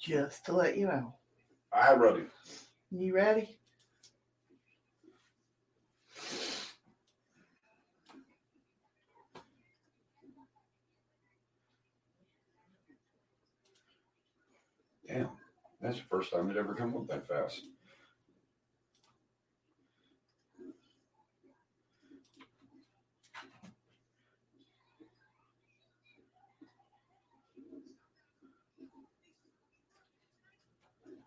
Just to let you know. I ready. You ready? Damn, that's the first time it ever come up that fast.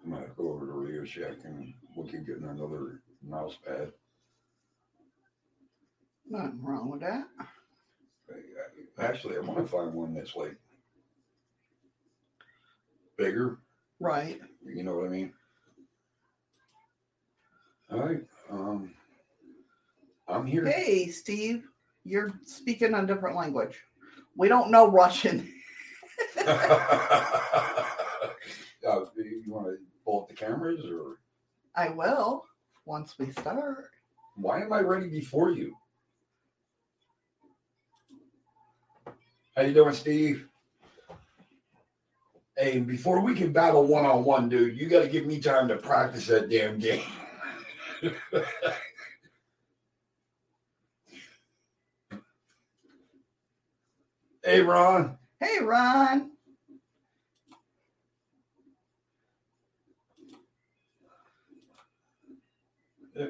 I might go over to Radio Shack and look at getting another mouse pad. Nothing wrong with that. Actually, I want to find one that's like bigger. Right. You know what I mean? All right. Um, I'm here. Hey, Steve, you're speaking a different language. We don't know Russian. you want to pull up the cameras, or I will once we start. why am I ready before you? How you doing, Steve? Hey, before we can battle one on one, dude, you got to give me time to practice that damn game. hey, Ron. Hey, Ron.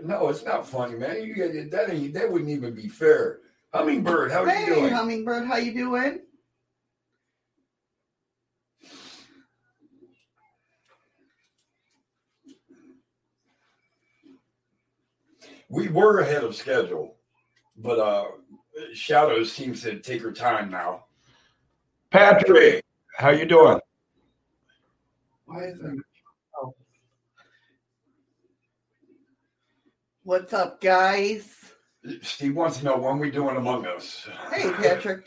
No, it's not funny, man. You got that. Ain't, that wouldn't even be fair. Hummingbird, how are hey, you doing? Hummingbird, how you doing? We were ahead of schedule, but uh Shadows seems to take her time now. Patrick, how you doing? Why is it? What's up, guys? Steve wants to know when we doing Among Us. Hey, Patrick.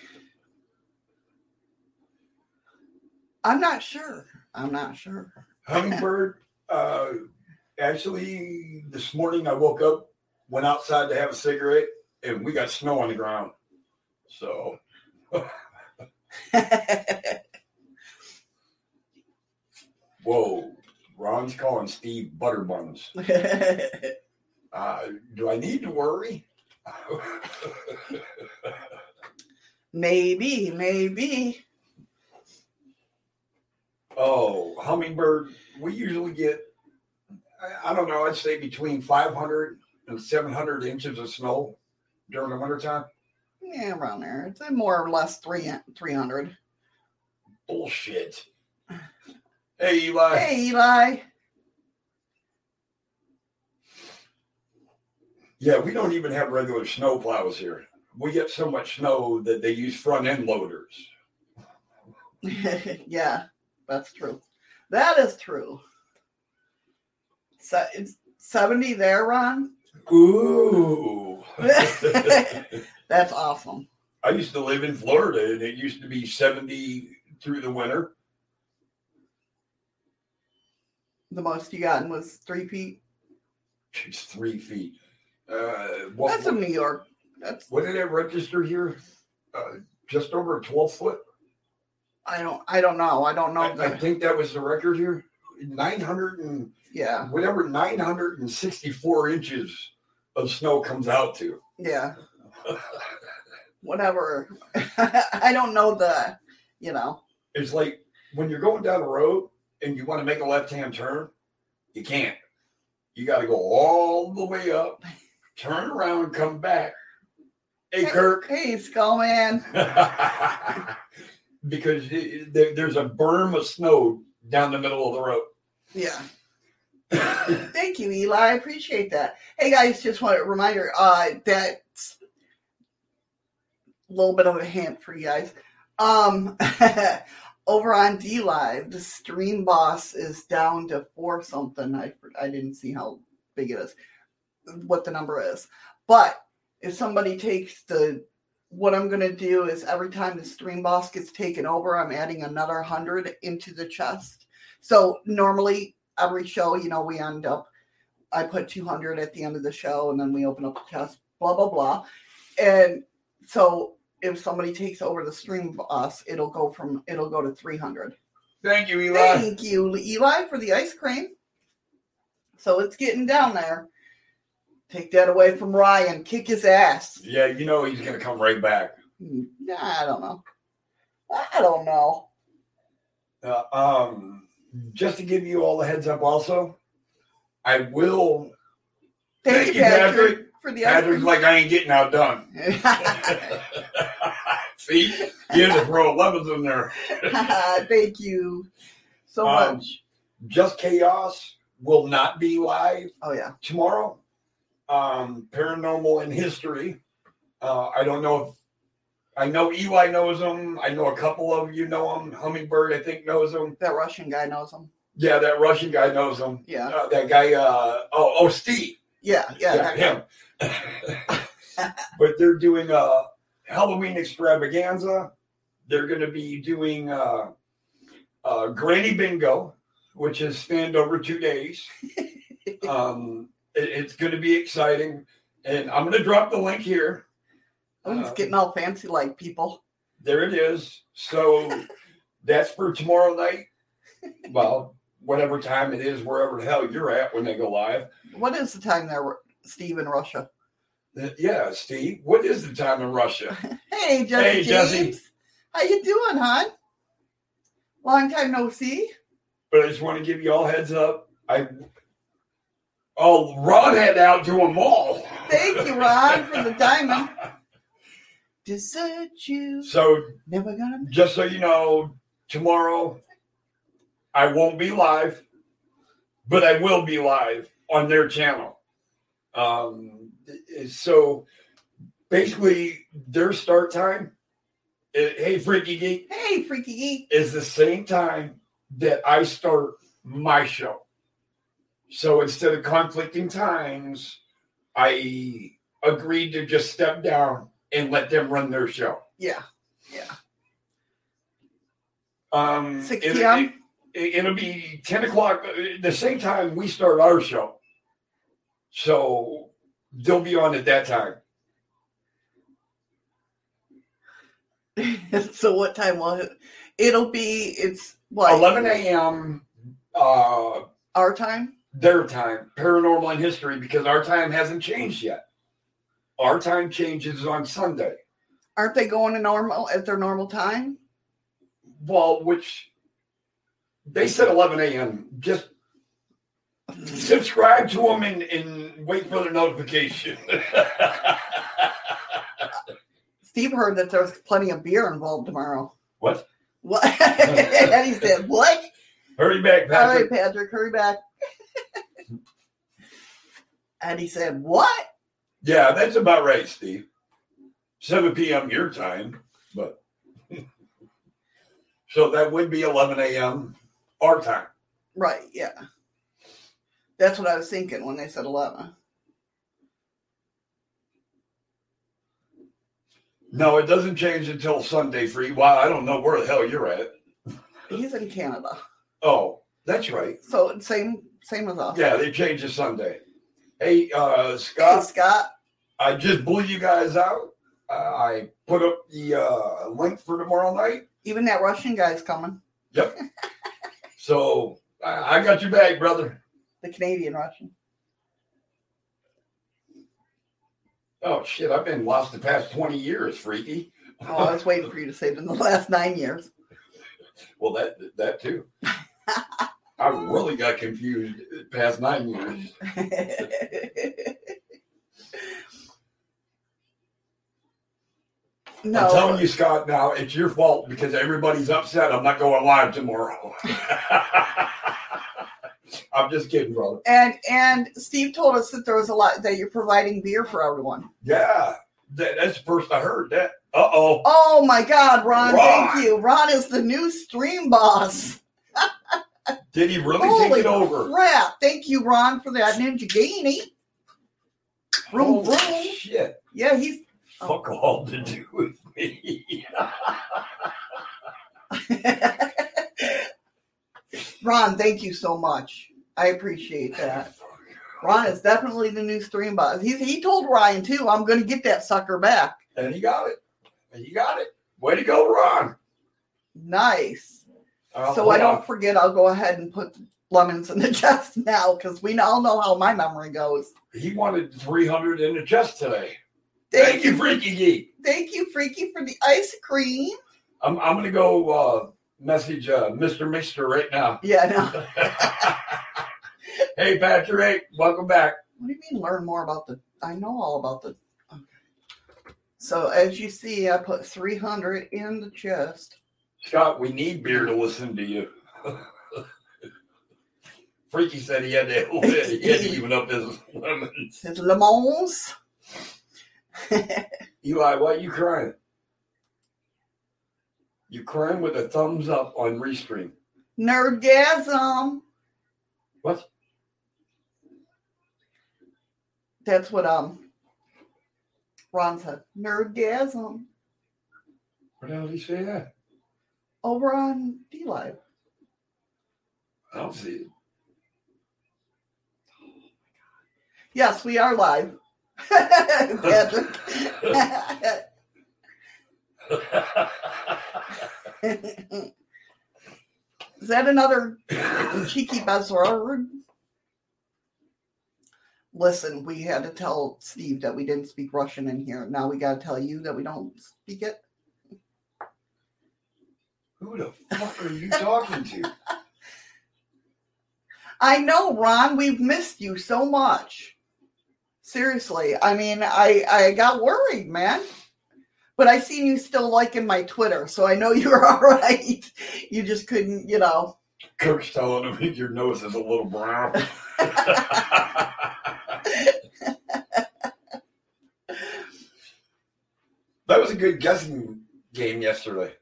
I'm not sure. I'm not sure. Hummingbird, uh, actually, this morning I woke up, went outside to have a cigarette, and we got snow on the ground. So, whoa, Ron's calling Steve Butterbuns. Uh, do I need to worry? maybe, maybe. oh, Hummingbird, we usually get, I, don't know, I'd say between 500 and 700 inches of snow during the wintertime. Yeah, around there. It's a more or less three three hundred. Bullshit. Hey, Eli. Hey, Eli. Yeah, we don't even have regular snow plows here. We get so much snow that they use front end loaders. yeah, that's true. That is true. So it's seventy there, Ron. Ooh. That's awesome. I used to live in Florida and it used to be 70 through the winter. The most you gotten was three feet. It's three feet. Uh, what, That's in New York. That's what did it register here? Uh, just over 12 foot. I don't I don't know. I don't know. I, I think that was the record here. 900 and yeah, whatever 964 inches of snow comes out to. yeah. Whatever. I don't know the. You know. It's like when you're going down the road and you want to make a left hand turn, you can't. You got to go all the way up, turn around, come back. Hey, Kirk. Hey, Skullman. because it- there, there's a berm of snow down the middle of the road. Yeah. Thank you, Eli. I appreciate that. Hey guys, just want a reminder, uh that's a little bit of a hint for you guys. Um over on D Live, the stream boss is down to four something. I I didn't see how big it is, what the number is. But if somebody takes the what I'm gonna do is every time the stream boss gets taken over, I'm adding another hundred into the chest. So normally every show, you know, we end up I put 200 at the end of the show and then we open up the chest, blah blah blah. And so if somebody takes over the stream boss, it'll go from it'll go to three hundred. Thank you, Eli. Thank you, Eli, for the ice cream. So it's getting down there. Take that away from Ryan. Kick his ass. Yeah, you know he's gonna come right back. Nah, I don't know. I don't know. Uh, um, just to give you all the heads up, also, I will. Thank, Thank you, Patrick, Patrick. for the Patrick's like I ain't getting outdone. See, you had to throw lemons in there. Thank you so Um, much. Just Chaos will not be live Oh yeah. tomorrow. Um, Paranormal in History. Uh, I don't know if I know Eli knows him. I know a couple of you know him. Hummingbird, I think, knows him. That Russian guy knows him. Yeah, that Russian guy knows him. Yeah. Uh, that guy. Uh, oh, oh, Steve. Yeah, yeah. that him. but they're doing a Halloween extravaganza. They're going to be doing uh, uh, Granny Bingo, which is spanned over two days. um, it's going to be exciting, and I'm going to drop the link here. Oh, he's Uh, getting all fancy like people. there it is. So that's for tomorrow night. Well, whatever time it is, wherever the hell you're at when they go live. What is the time there, Steve in Russia? Uh, Yeah, Steve. What is the time in Russia? Hey, Jesse Hey, James. Jesse. How you doing, hon? Long time no see. but I just want to give you all heads up. I oh Ron had out to them all. Thank you, Ron, for the diamond. Desert you. So Never gonna. just so you know, tomorrow I won't be live, but I will be live on their channel. Um, so basically, their start time, eh, hey Freaky Geek, Hey, freaky geek. is the same time that I start my show. So instead of conflicting times, I agreed to just step down and let them run their show. Yeah. Um, 6 it- p.m.? It, it'll be 10 o'clock, uh, the same time we start our show. So they'll be on at that time. so what time will it? It'll be. It's what 11 a.m. Uh, our time. Their time, paranormal and history, because our time hasn't changed yet. Our time changes on Sunday. Aren't they going to normal at their normal time? Well, which they said 11 a.m. Just subscribe to them and, and wait for the notification. Steve heard that there's plenty of beer involved tomorrow. what? What? and he said, "What? Hurry back, Patrick. Patrick, hurry back." And he said, "What?" Yeah, that's about right, Steve. 7 p.m. your time, but so that would be 11 a.m. our time. Right? Yeah. That's what I was thinking when they said eleven. No, it doesn't change until Sunday for you. Well, I don't know where the hell you're at. He's in Canada, Oh, that's right. so same same as us. Yeah, they changed to Sunday. Hey, uh, Hey, Scott, Scott. I just blew you guys out. Uh, I put up the uh, link for tomorrow night. Even that Russian guy's coming. Yep. so I, I got your bag, brother. The Canadian Russian. Oh, shit. I've been lost the past 20 years, freaky. Oh, I was waiting for you to say it in the last nine years. Well, that that too. I really got confused past nine years. no, I'm telling you, Scott, now it's your fault because everybody's upset. I'm not going live tomorrow. I'm just kidding, brother. and and Steve told us that there was a lot that you're providing beer for everyone. Yeah, that, that's the first I heard that. Uh oh. Oh my God, Ron! Ron. Thank you. Ron is the new stream boss. Did he really Holy take it over? crap! Thank you, Ron, for that Ninjaghini. Vroom, Holy vroom. shit. Yeah, he's oh. Fuck all to do with me. Ron. Thank you so much. I appreciate that. Ron is definitely the new stream boss. He's, he told Ryan too. I'm going to get that sucker back. and he got it. You got it. Way to go, Ron. Nice. So I don't on. forget, I'll go ahead and put lemons in the chest now because we all know how my memory goes. He wanted 300 in the chest today. Thank, you, Freaky Geek. Thank you, Freaky, for the ice cream. I'm, I'm going to go uh, message uh, Mr. Mixter right now. Yeah, no. hey, Patrick. Welcome back. What do you mean learn more about the? I know all about the. Okay. So as you see, I put 300 in the chest. Scott, we need beer to listen to you. Freaky said he had to, he had to even up his lemons. His lemons. Eli, why are you crying? You crying with a thumbs up on Restream. Nerdgasm. What? That's what um Ron said. Nerdgasm. Where the hell did he say that? Over on D Live. I don't see it. Yes, we are live. Is that another cheeky buzzword? Listen, we had to tell Steve that we didn't speak Russian in here. Now we got to tell you that we don't speak it. Who the fuck are you talking to? I know, Ron. We've missed you so much. Seriously, I mean, I I got worried, man. But I seen you still liking my Twitter, so I know you're all right. You just couldn't, you know. Kirk's telling him your nose is a little brown. that was a good guessing game yesterday.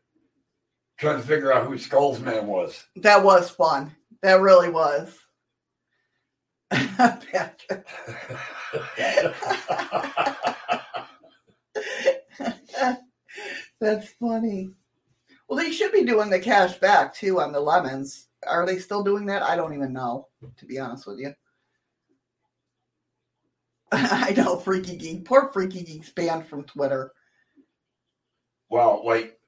Trying to figure out who Skull's man was. That was fun. That really was. That's funny. Well, they should be doing the cash back too on the lemons. Are they still doing that? I don't even know, to be honest with you. I know, Freaky Geek. Poor Freaky Geek's banned from Twitter. well, like,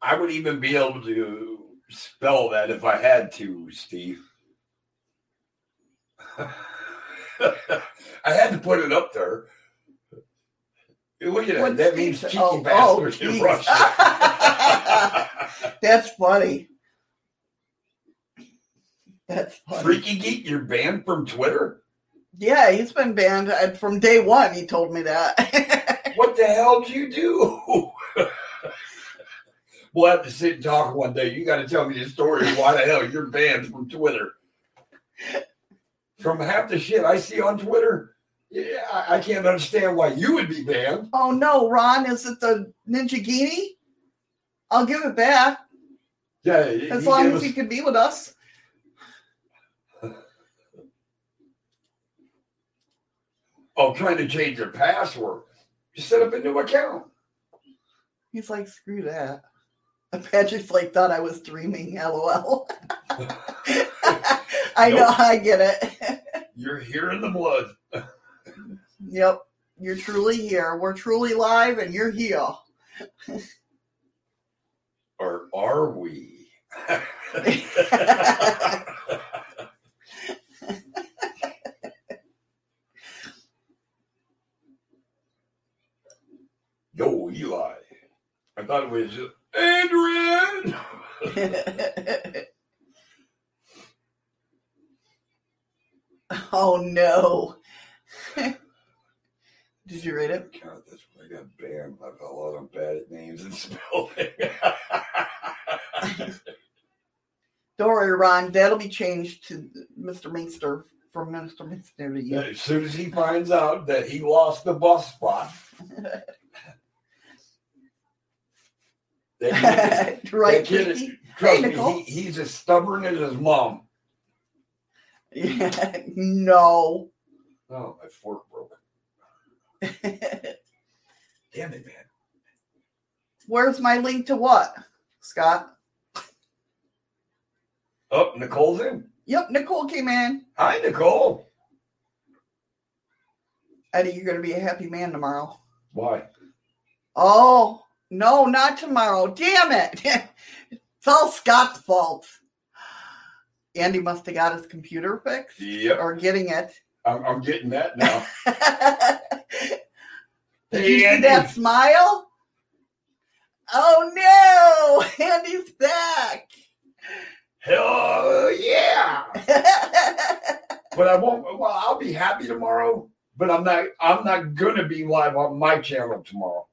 I would even be able to spell that if I had to, Steve. I had to put it up there. Look at that. That means cheeky oh, oh, bastard in geez. Russia. That's funny. That's funny. Freaky Geek, you're banned from Twitter? Yeah, he's been banned uh, from day one. He told me that. What the hell did you do? We'll have to sit and talk one day. You got to tell me the story of why the hell you're banned from Twitter. From half the shit I see on Twitter, yeah, I I can't understand why you would be banned. oh no, Ron, is it the Ninjaghini? I'll give it back Yeah, as long as us- he can be with us. oh, trying to change your password. Just set up a new account. He's like, screw that. Patrick's like, thought I was dreaming. LOL. I know, I get it. You're here in the blood. yep, you're truly here. We're truly live, and you're here. Or are we? Yo, Eli. I thought it was just Adrian. oh no. Did you read it? God, that's when I got banned. I got a lot of bad at names and spelling. Don't worry, Ron. That'll be changed to Mr. Minster from Mr. Minster to you. as soon as he finds out that he lost the bus spot, that kid, right, that kid is- trust Hey, me, he, he's as stubborn as his mom. Yeah, no. Oh, my fork broke. Damn it, man. Where's my link to what, Scott? Oh, Nicole's in. Yep, Nicole came in. Hi, Nicole. Eddie, you're going to be a happy man tomorrow. Why? Oh, No, not tomorrow. Damn it. it's all Scott's fault. Andy must have got his computer fixed Yep, or getting it. I'm, I'm getting that now. Did Hey, you see Andy. that smile? Oh no, Andy's back. Hell yeah! But I won't. Well, I'll be happy tomorrow. But I'm not. I'm not gonna be live on my channel tomorrow.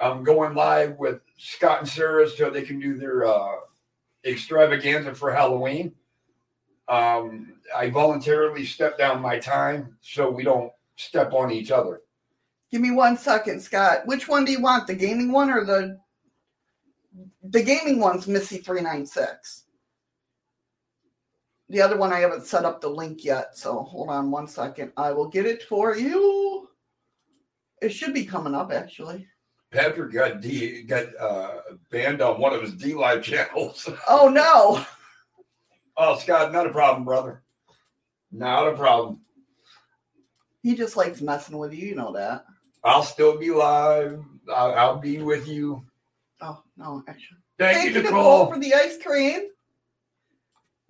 I'm going live with Scott and Sarah so they can do their uh, extravaganza for Halloween. Um, I voluntarily step down my time so we don't step on each other. Give me one second, Scott. Which one do you want? The gaming one or the the gaming one's Missy three nine six. The other one I haven't set up the link yet, so hold on one second. I will get it for you. It should be coming up actually. Patrick got D got uh, banned on one of his D Live channels. Oh no. oh, Scott, not a problem, brother. Not a problem. He just likes messing with you, you know that. I'll still be live. I'll, I'll be with you. Oh no, actually. Thank, Thank you, Nicole, Nicole. for the ice cream.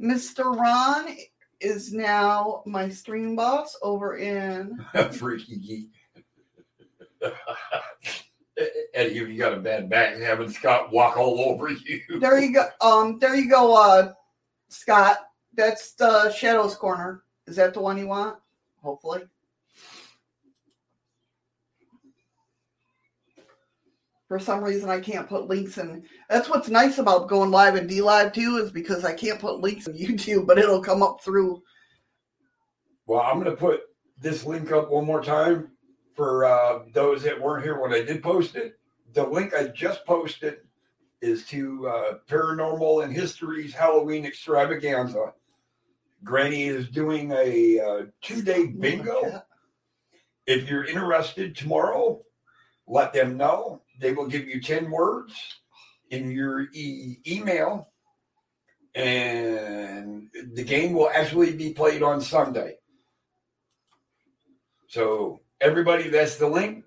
Mr. Ron is now my stream boss over in Freaky geek. Eddie, you got a bad back having Scott walk all over you. there you go. Um, there you go, uh Scott. That's the Shadows Corner. Is that the one you want? Hopefully. For some reason, I can't put links in. That's what's nice about going live and D Live too, is because I can't put links in YouTube, but it'll come up through. Well, I'm going to put this link up one more time for uh, those that weren't here when I did post it. The link I just posted is to uh, Paranormal and History's Halloween extravaganza. Granny is doing a uh, two day bingo. If you're interested tomorrow, let them know. They will give you 10 words in your e- email, and the game will actually be played on Sunday. So, everybody, that's the link,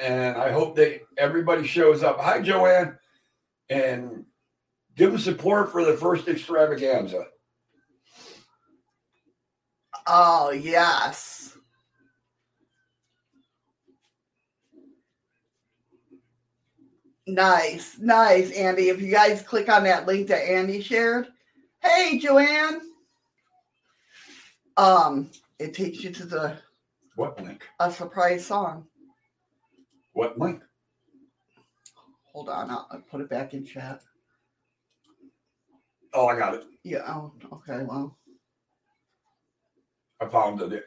and I hope that everybody shows up. Hi, Joanne, and give them support for the first extravaganza. Oh yes. Nice, nice, Andy. If you guys click on that link that Andy shared, hey Joanne. Um, it takes you to the What link? a surprise song. What link? Hold on, I'll, I'll put it back in chat. Oh, I got it. Yeah. Oh, okay. Well, I found it.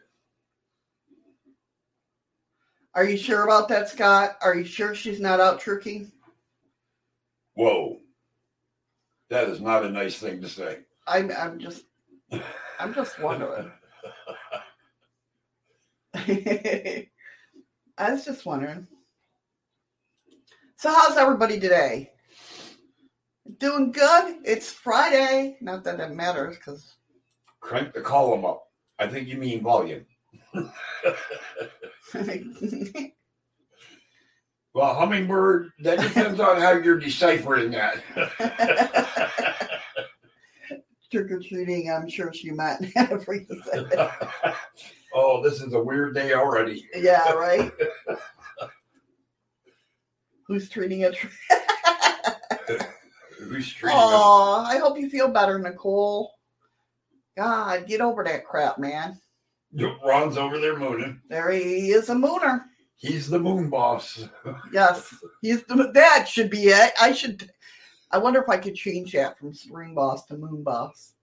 are you sure about that, Scott? Are you sure she's not out tricking? Whoa. That is not a nice thing to say. I'm. I'm just. I'm just wondering. I was just wondering. So, how's everybody today? Doing good. It's Friday. Not that it matters, because Crank the column up. I think you mean volume. Well, hummingbird, that depends on how you're deciphering that. trick or treating. I'm sure she meant everything. Oh, this is a weird day already. yeah, right. Who's treating it? Who's treating Oh, I hope you feel better, Nicole. God, get over that crap, man. Ron's over there mooning. There he is, a mooner. He's the moon boss. Yes, he's the, that should be it. I should. I wonder if I could change that from Stream Boss to Moon Boss.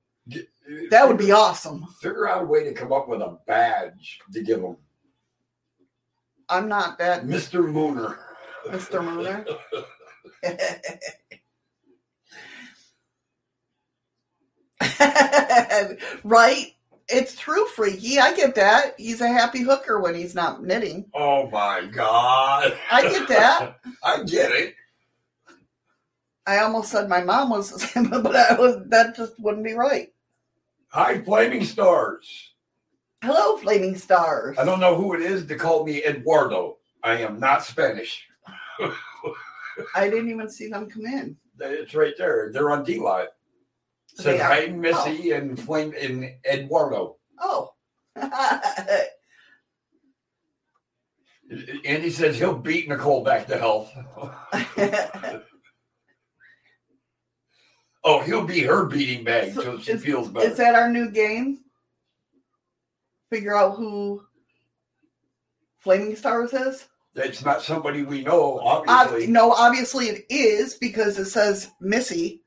That would be awesome. Figure out a way to come up with a badge to give them. I'm not that Mr. Mooner. Mr. Mooner. right? It's true, Freaky. I get that. He's a happy hooker when he's not knitting. Oh my God. I get that. I get it. I almost said my mom was the same, but I was, that just wouldn't be right. Hi, Flaming Stars. Hello, Flaming Stars. I don't know who it is to call me Eduardo. I am not Spanish. I didn't even see them come in. It's right there. They're on D Live. Says They are? Hayden, oh. Missy, and Flame and Eduardo. Oh. Andy says he'll beat Nicole back to health. Oh, he'll be her beating bag So until she is- feels better. Is that our new game? Figure out who Flaming Stars is? It's not somebody we know, Ob- obviously. no, obviously it is because it says Missy,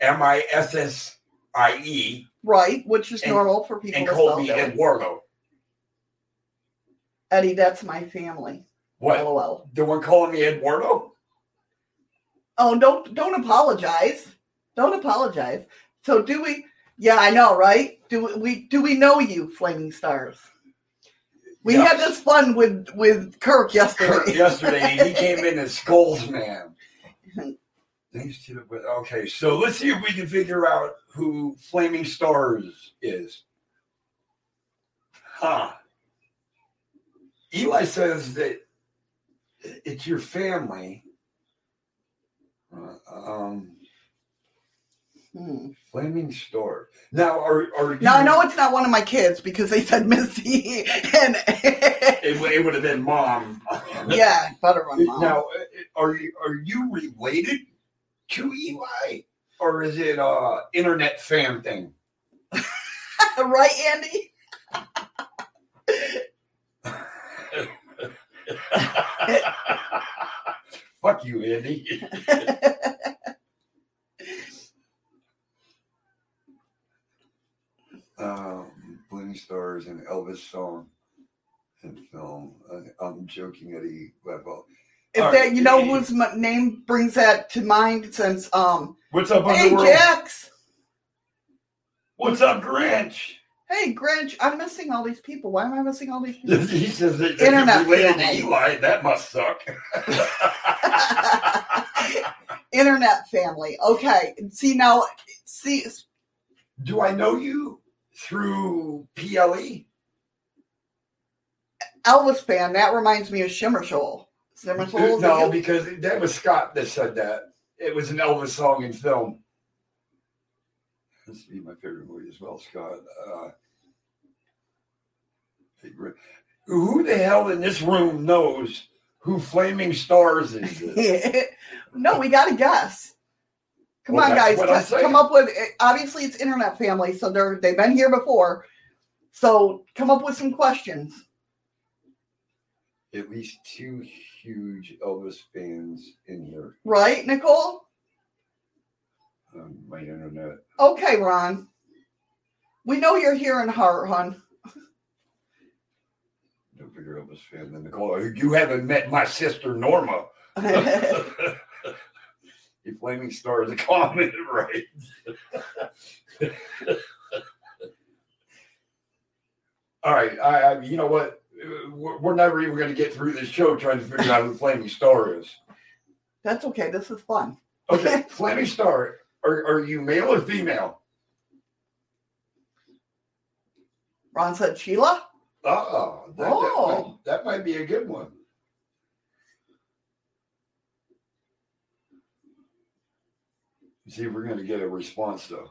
M I S S I E right? Which is And- normal for people and to Colby. Eduardo. Eddie, that's my family. What? LOL. The one calling me Eduardo? Oh, don't don't apologize. Don't apologize. So do we? Yeah, I know, right? Do we? Do we know you, Flaming Stars? We Yes. had this fun with with Kirk yesterday. Kurt yesterday, he came in as Skulls Man. Thanks to the, okay, so let's see if we can figure out who Flaming Stars is. Huh. Eli says that it's your family. Uh, um, Hmm. Flaming Star. Now, are are you, Now I know it's not one of my kids because they said Missy and it, would- it would have been mom. yeah, butter on mom. Now, uh, are you are you related to Eli, or is it a internet fan thing? right, Andy? Fuck you, Andy. Um, Flaming Stars and Elvis song and film. Uh, I'm joking, Eddie Level. if All that right. you know whose name brings that to mind since um What's up, hey Underworld? Jax What's up, Grinch? hey Grinch I'm missing all these people why am I missing all these people he says that Internet related family. to Eli. That must suck. internet family okay see now see Do I know you through? PLE? Elvis fan that reminds me of Shimmer Shoal Shimmer Shoal No, because that was Scott that said that. It was an Elvis song in film. Would be my favorite movie as well, Scott. Uh, who the hell in this room knows who Flaming Stars is? no we gotta guess come Well, on guys what I'm c- saying. come up with eh, obviously it's internet family so they're they've been here before so come up with some questions At least two huge Elvis fans in here right Nicole on my internet. Okay, Ron. We know you're here in heart, hon. No bigger Elvis fan than Nicole. You haven't met my sister Norma. you flaming star is a comment, right? All right, I, I, you know what? We're we're never even going to get through this show trying to figure out who Flaming Star is. That's okay. This is fun. Okay, Flaming Star, are, are you male or female? Ron said Sheila. Oh, that, Oh. That, might, that might be a good one. See if we're going to get a response though.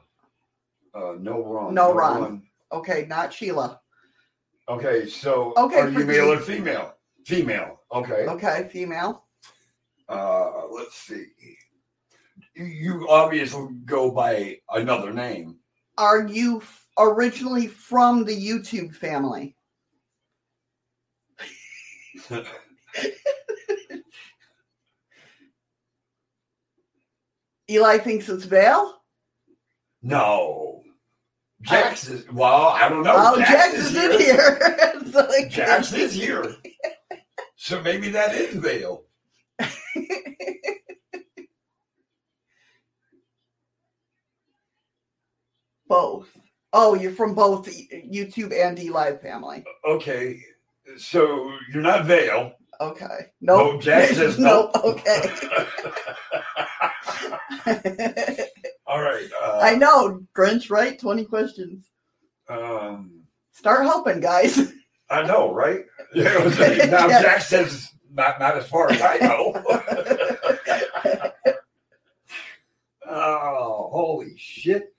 Uh, no wrong. No wrong. Okay, not Sheila. Okay, so Okay, are you male or female? Female. Okay. Okay, female. Uh, let's see. You, you obviously go by another name. Are you f- originally from the YouTube family? Eli thinks it's Vale. No. Jax is well. I don't know. Oh, Jax is in here. So like- Jax is here. So maybe that is Vale. both. Oh, you're from both YouTube and D Live family. Okay. So you're not Vale. Okay. Nope. No, Jax says nope. no. Okay. All right. Uh, I know, Grinch, right? 20 questions. Um, Start helping, guys. I know, right? Yeah, now Yeah. Jack says not not as far as I know. Oh, holy shit.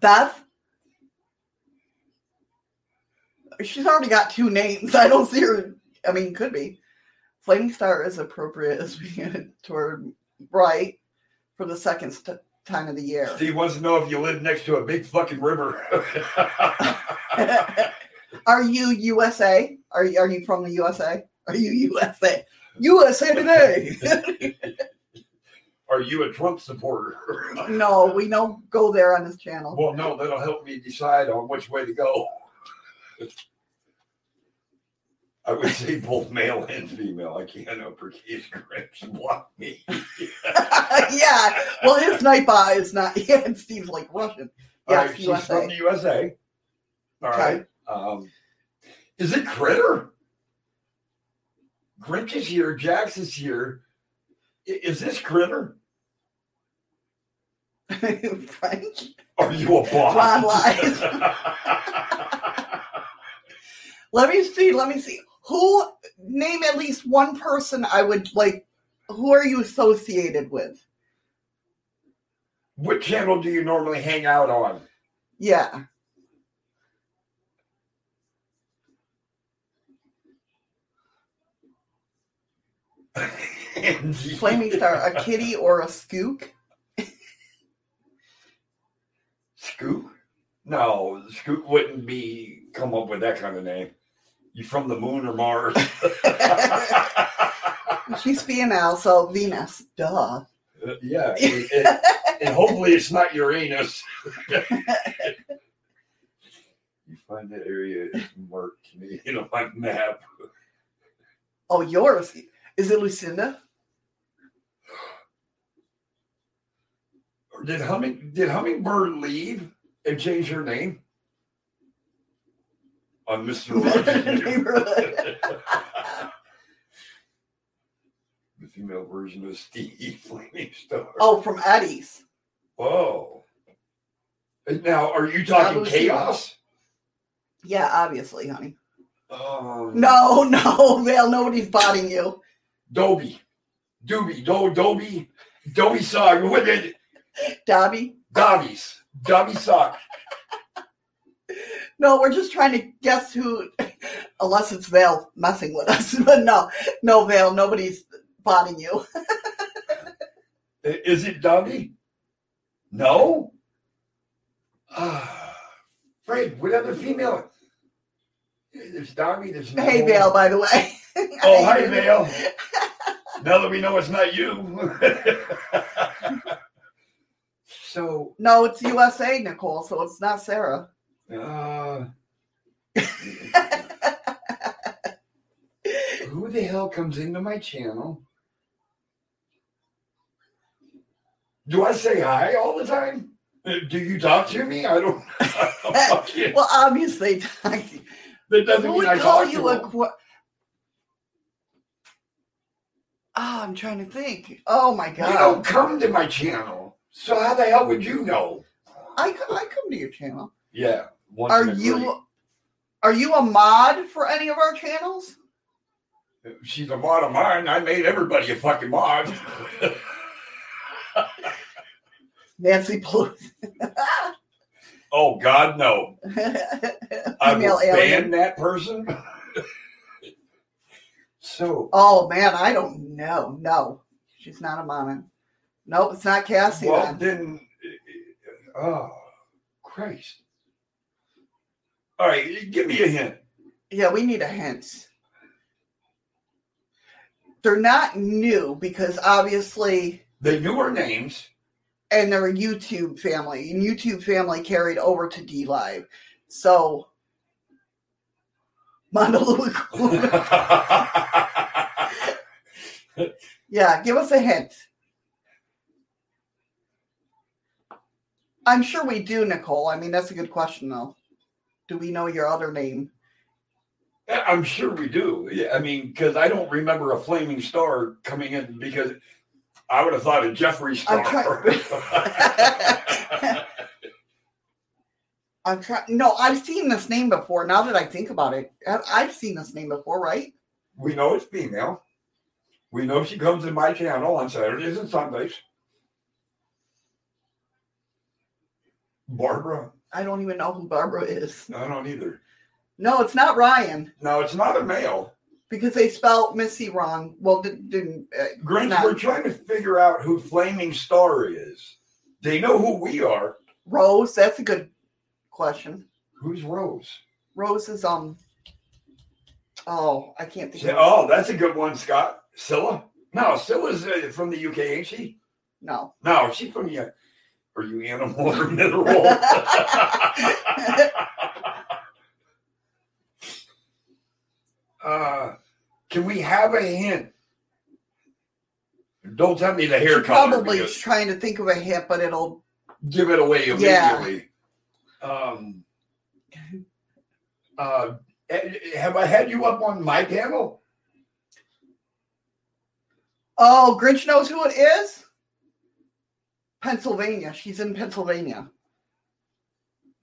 Beth. She's already got two names. I don't see her. I mean, could be. Flaming Star is appropriate as we get toward right for the second st- time of the year. Steve wants to know if you live next to a big fucking river. are you USA? Are you, are you from the USA? Are you USA? USA Today. Are you a Trump supporter? no, we don't go there on this channel. Well, no, that'll help me decide on which way to go. I would say both male and female. I can't uppercase Grinch block me. yeah. Well, his sniper is not. Yeah, Steve's like Russian. All Yes, right, she's USA. from the USA. All Okay. right. Um, is it Critter? Grinch is here. Jax is here. Is this Critter? French. Are you a bot? Ron lies. Let me see. Let me see. Who name at least one person I would like. Who are you associated with? what channel do you normally hang out on? Yeah. Flaming Star, a kitty or a skook? Scoop? No, Scoop wouldn't be come up with that kind of name. You from the moon or Mars? She's female, so Venus. Duh. Uh, yeah, and, and- and hopefully it's not Uranus. you find that area is marked Canadian on my map. Oh, yours. Is it Lucinda? Did humming did hummingbird leave and change her name? On Mr. Rogers' Neighborhood. the female version of Steve Flaming Star. Oh, from Eddie's. Whoa. Now, are you talking chaos? Yeah, obviously, honey. Um, No, no, Vale, nobody's botting you. Dobie. Doobie. Do, Dobie. Dobie sock. What did Dobby. Dobbies. Dobby sock. No, we're just trying to guess who, unless it's Vale messing with us. But no, no, Vale, nobody's botting you. Is it Dobby? No. Ah, Fred, what other female? There's Dobby. There's no. Hey, Vale, by the way. Oh, hi, Vale. now that we know it's not you. so, No, it's USA, Nicole, so it's not Sarah. Uh, who the hell comes into my channel? Do I say hi all the time? Uh, Do you talk to me? I don't. I don't Well, obviously, that doesn't who mean I call talk you to a. Qu- oh, I'm trying to think. Oh my god! You don't come to my channel, so how the hell would you know? I I come to your channel. Yeah. Are in a great- you are you a mod for any of our channels? She's a mod of mine. I made everybody a fucking mod. Nancy Pelosi. oh God, no! I will alien. ban that person. so Oh man, I don't know. No, she's not a mama. Nope, it's not Cassie. well then. then. Oh Christ! All right, give me a hint. Yeah, we need a hint. They're not new because obviously, They knew our names. and they're a YouTube family, and YouTube family carried over to D Live. So, Mandalua. yeah, give us a hint. I'm sure we do, Nicole. I mean, that's a good question, though. Do we know your other name? I'm sure we do. Yeah, I mean, because I don't remember a flaming star coming in because I would have thought of Jeffree I'm Star. I'm trying. No, I've seen this name before. Now that I think about it, I've seen this name before, right? we know it's female. We know she comes in my channel on Saturdays and Sundays. Barbara? I don't even know who Barbara is. I don't either. No, it's not Ryan No, it's not a male. because they spelled Missy wrong. Well, didn't. didn't uh, Grinch, not- we're trying to figure out who Flaming Star is. They know who we are. Rose, that's a good question. Who's Rose? Rose is um. Oh, I can't think. Say- Of Oh, that's a good one, Scott. Scylla? No, Scylla's uh, from the UK, ain't she? No. No, she's from the. Are you animal or mineral? uh, can we have a hint? Don't tell me the hair She color. probably because- trying to think of a hint, but it'll. give it away Yeah. immediately. Um, uh, have I had you up on my panel? Oh, Grinch knows who it is. Pennsylvania. She's in Pennsylvania.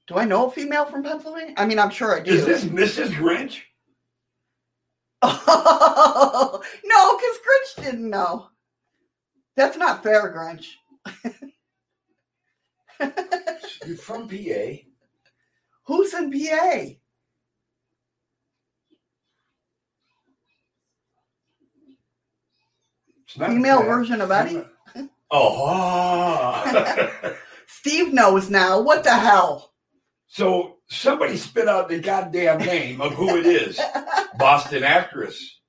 Do I know a female from Pennsylvania? I mean, I'm sure I do. Is this Mrs. Grinch? no, because Grinch didn't know. That's not fair, Grinch. You're from PA. Who's in PA? Female version of Eddie? Oh. Steve knows now. What the hell? so somebody spit out the goddamn name of who it is. Boston actress.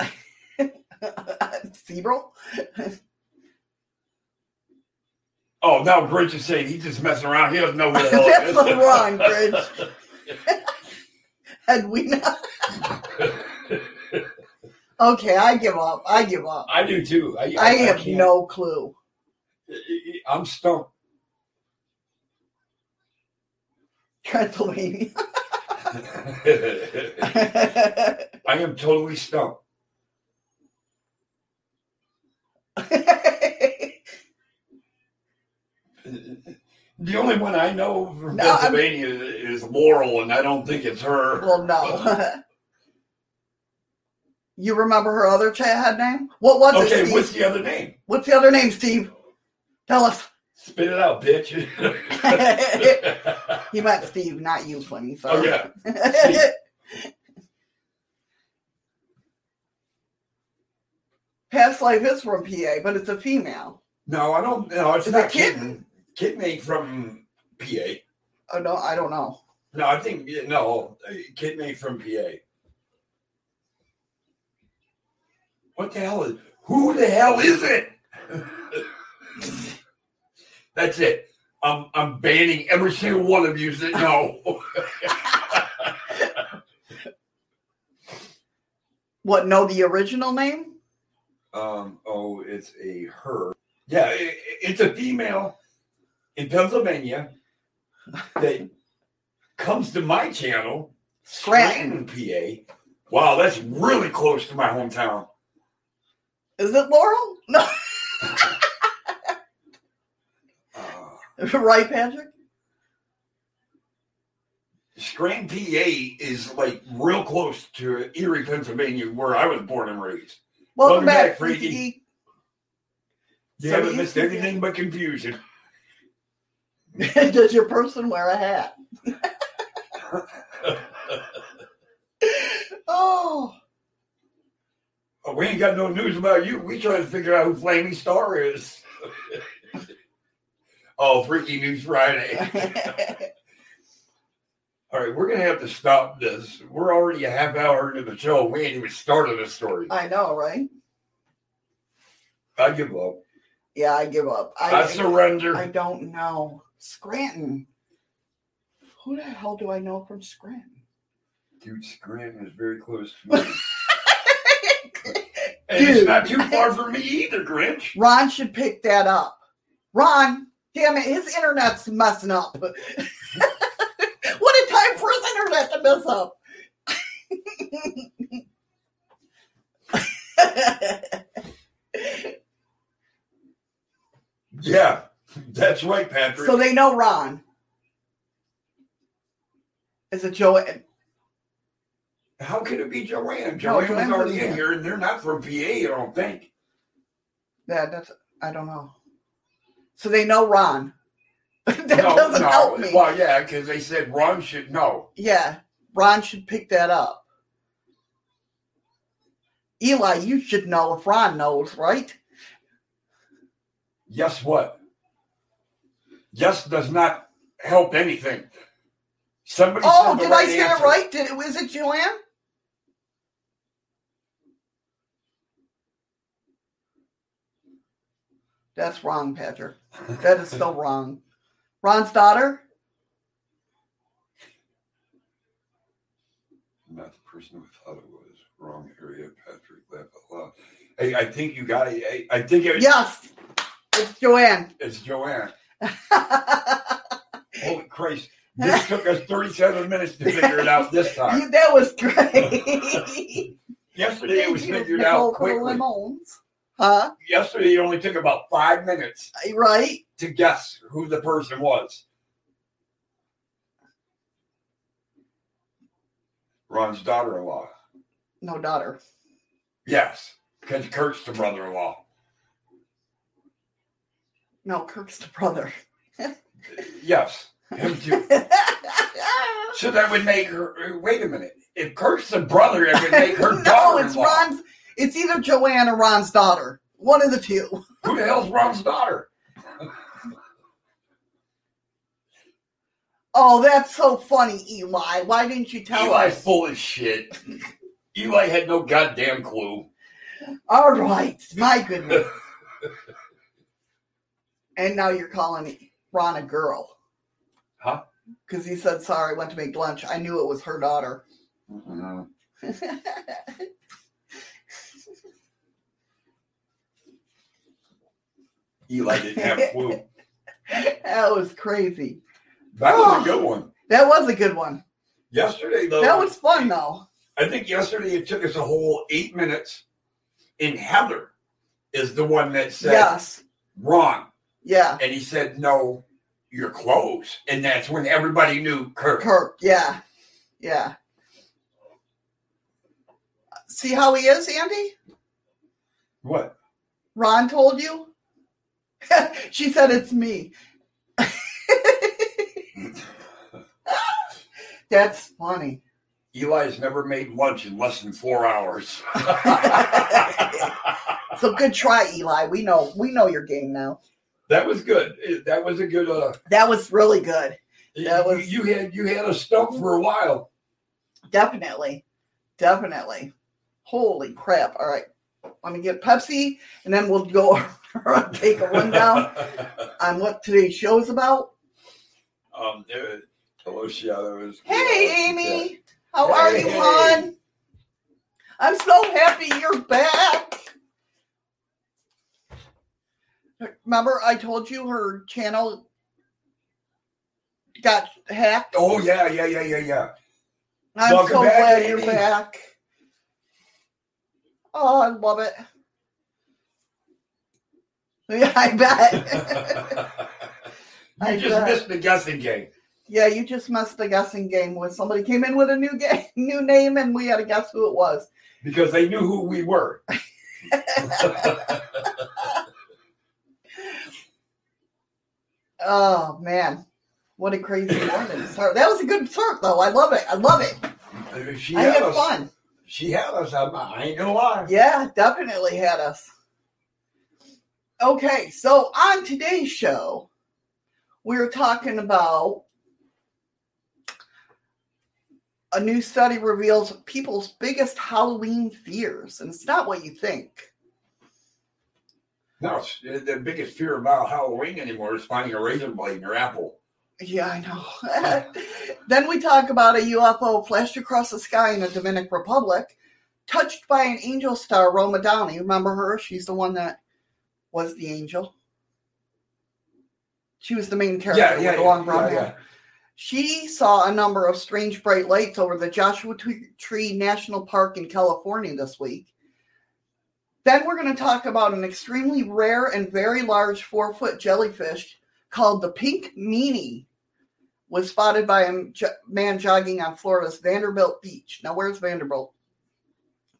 Sebro? Oh, now Bridge is saying he's just messing around. He doesn't know who the hell That's is. so wrong, Grinch. Edwina. Okay, I give up. I give up. I do too. I, I have can't- no clue. I'm stumped. Pennsylvania. I am totally stumped. The only one I know from No, Pennsylvania is Laurel, and I don't think it's her. well, no. You remember her other chat name? What was it, okay, what's the other name? What's the other name, Steve? Tell us. Spit it out, bitch. He meant Steve, not you, Fleming. oh yeah, Past life is from PA, but it's a female. no, I don't. No, it's Is not Kitten? Kitten. Kitten ain't from PA. Oh no, I don't know. No, I think no, Kitten ain't from PA. What the hell is? Who the hell is it? That's it. I'm I'm banning every single one of you that know. What? Know the original name? um. Oh, it's a her. Yeah, it, it's a female in Pennsylvania that comes to my channel, Scranton. Scranton, PA. Wow, that's really close to my hometown. Is it Laurel? No, Uh, right, Patrick. Scranton, PA is like real close to Erie, Pennsylvania, where I was born and raised. Welcome, Welcome back, back, Freaky. Freaky. You So haven't missed anything but confusion. Does your person wear a hat? Oh, we ain't got no news about you. We trying to figure out who Flaming Star is. oh, Freaky News Friday. All right, we're gonna have to stop this. We're already a half hour into the show. We ain't even started the story. I know, right? I give up. Yeah, I give up. I, I, surrender. I don't know. Scranton. Who the hell do I know from Scranton? Dude, Scranton is very close to me. and Dude. it's not too far from me either, Grinch. Ron should pick that up. Ron, damn it, his internet's messing up. what a time for his internet to mess up. Yeah, that's right, Patrick. so they know Ron. Is it Joe? How could it be Joanne? Joanne was Joanne's already in in here, and they're not from PA, I don't think. Yeah, that's I don't know. So they know Ron. that no, doesn't help me. Well, yeah, because they said Ron should know. Yeah, Ron should pick that up. Eli, you should know if Ron knows, right? Yes, what? Yes does not help anything. Somebody Oh, did right I say answer. it right? Did it was it Joanne? That's wrong, Patrick. That is so wrong. Ron's daughter? Not the person who thought it was. Wrong area, Patrick. Laugh out loud. Hey, I think you got it. I, I think it, Yes, it's Joanne. it's Joanne. Holy Christ. This took us 37 minutes to figure it out this time. That was great. Yesterday it was you, figured Nicole, out quickly. lemons. Huh? Yesterday it only took about five minutes Right? to guess who the person was. Ron's daughter in law. No daughter. Yes, because Kurt's the brother in law. No, Kirk's the brother. Yes, him too. So that would make her. Wait a minute. If Kurt's the brother, it would make her no, daughter it's in law. Ron's. It's either Joanne or Ron's daughter. One of the two. Who the hell's Ron's daughter? Oh, that's so funny, Eli. Why didn't you tell Eli's us? full of shit. Eli had no goddamn clue. All right, my goodness. and now you're calling Ron a girl. Huh? Because he said, sorry, went to make lunch. I knew it was her daughter. Mhm. Eli didn't have a clue. that was crazy. That was a good one. That was a good one. Yesterday, though, That was fun, though. I think yesterday it took us a whole eight minutes. And Heather is the one that said yes. Ron. Yeah. And he said, No, you're close. And that's when everybody knew Kirk. Kirk. Yeah. Yeah. See how he is, Andy? What? Ron told you? she said it's me. That's funny. Eli's never made lunch in less than four hours. So good try, Eli. We know we know your game now. that was good. That was a good uh That was really good. That was- you had you had a stump for a while. Definitely. Definitely. Holy crap. All right. Let me get Pepsi and then we'll go take a rundown on what today's show is about. um hello shadows. Hey Amy. How are you, hon? I'm so happy you're back. Remember, I told you her channel got hacked. Oh yeah, yeah, yeah, yeah, yeah. I'm welcome so back, glad Amy. you're back. Oh, I love it. Yeah, I bet. you I just bet. missed the guessing game. yeah, you just missed the guessing game when somebody came in with a new game, new name, and we had to guess who it was. Because they knew who we were. Oh man, what a crazy morning. That was a good start, though. I love it. I love it. she I had had us. fun. She had us. I'm, I ain't gonna lie. Yeah, definitely had us. Okay, so on today's show, we're talking about a new study reveals people's biggest Halloween fears, and it's not what you think. No, it's- the biggest fear about Halloween anymore is finding a razor blade in your apple. Yeah, I know. then we talk about a UFO flashed across the sky in the Dominican Republic, touched by an angel star, Roma Downey. Remember her? She's the one that was the angel. She was the main character Yeah, yeah, with the long yeah, brown yeah, hair. She saw a number of strange bright lights over the Joshua Tree National Park in California this week. Then we're going to talk about an extremely rare and very large four foot jellyfish called the pink meanie. Was spotted by a man jogging on Florida's Vanderbilt Beach. Now, where's Vanderbilt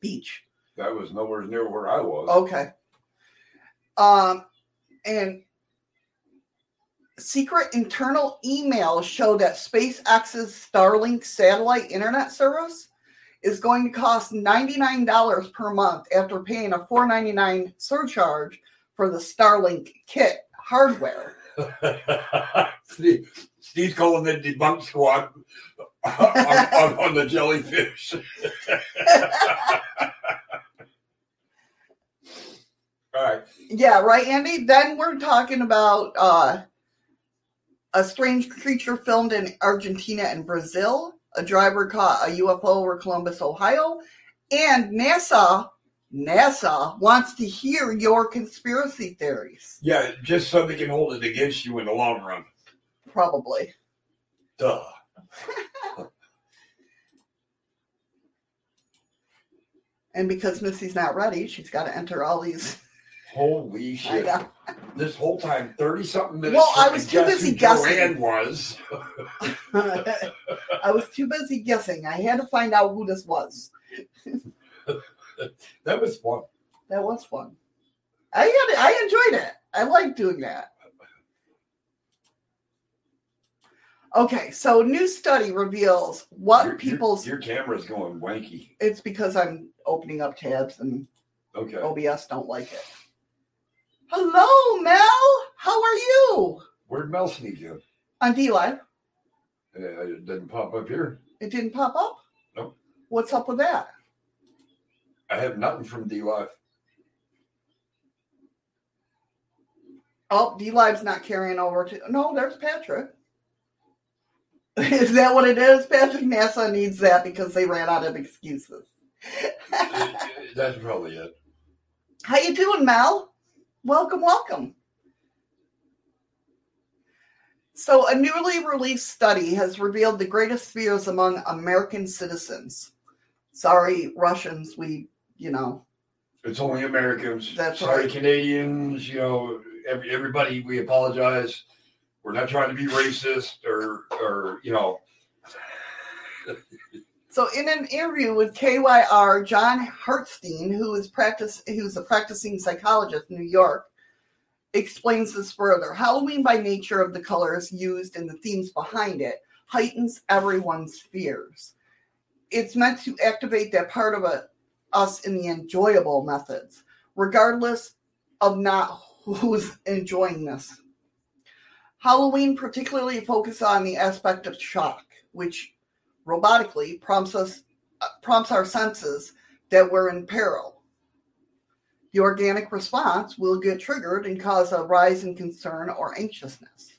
Beach? That was nowhere near where I was. Okay. Um, and secret internal emails show that SpaceX's Starlink satellite internet service is going to cost $99 per month after paying a $4.99 surcharge for the Starlink kit hardware. Steve, Steve's calling the debunk squad on, on, on the jellyfish. All right. Yeah, right, Andy. Then we're talking about uh, a strange creature filmed in Argentina and Brazil. A driver caught a UFO over Columbus, Ohio, and NASA. NASA wants to hear your conspiracy theories. Yeah, just so they can hold it against you in the long run. Probably. Duh. And because Missy's not ready, she's got to enter all these. Holy shit. This whole time, 30 something minutes. Well, I was to too busy guessing. Joanne was. I was too busy guessing. I had to find out who this was. That was fun. That was fun. I had I enjoyed it. I like doing that. Okay, so new study reveals what Your- your- people's Your, camera's going wanky. it's because I'm opening up tabs and Okay. OBS don't like it. Hello, Mel. How are you? Where'd Mel sneak in? On DLive. Uh, it didn't pop up here. It didn't pop up? Nope. What's up with that? I have nothing from DLive. Oh, DLive's not carrying over to no, there's Patrick. Is that what it is? Patrick NASA needs that because they ran out of excuses. That's probably it. How you doing, Mel? Welcome, welcome. So, a newly released study has revealed the greatest fears among American citizens. Sorry, Russians, we, you know, It's only Americans. That's Sorry, right. Canadians. You know, every, everybody. We apologize. We're not trying to be racist or, or you know. So, in an interview with KYR, John Hartstein, who is practice, who's a practicing psychologist in New York, explains this further. Halloween, by nature of the colors used and the themes behind it, heightens everyone's fears. It's meant to activate that part of a, us in the enjoyable methods, regardless of not who's enjoying this. Halloween particularly focuses on the aspect of shock, which robotically prompts us uh, prompts our senses that we're in peril. The organic response will get triggered and cause a rise in concern or anxiousness.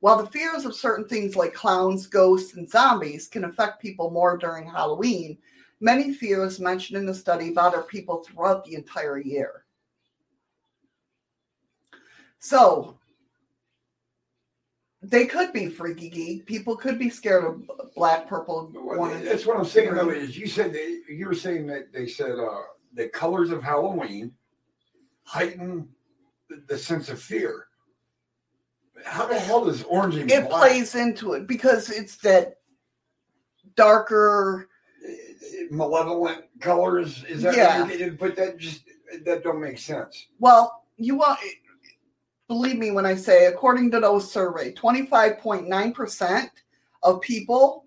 While the fears of certain things like clowns, ghosts, and zombies can affect people more during Halloween, many fears mentioned in the study bother people throughout the entire year. So, they could be freaky geek. People could be scared of black, purple, Well. That's what I'm saying. Though, is you said they, you were saying that they said uh, the colors of Halloween heighten the, the sense of fear. How the hell does orange and it black- plays into it because it's that darker malevolent colors? Is that Yeah. you're- but that just that don't make sense. well you want believe me when i say according to those survey 25.9% of people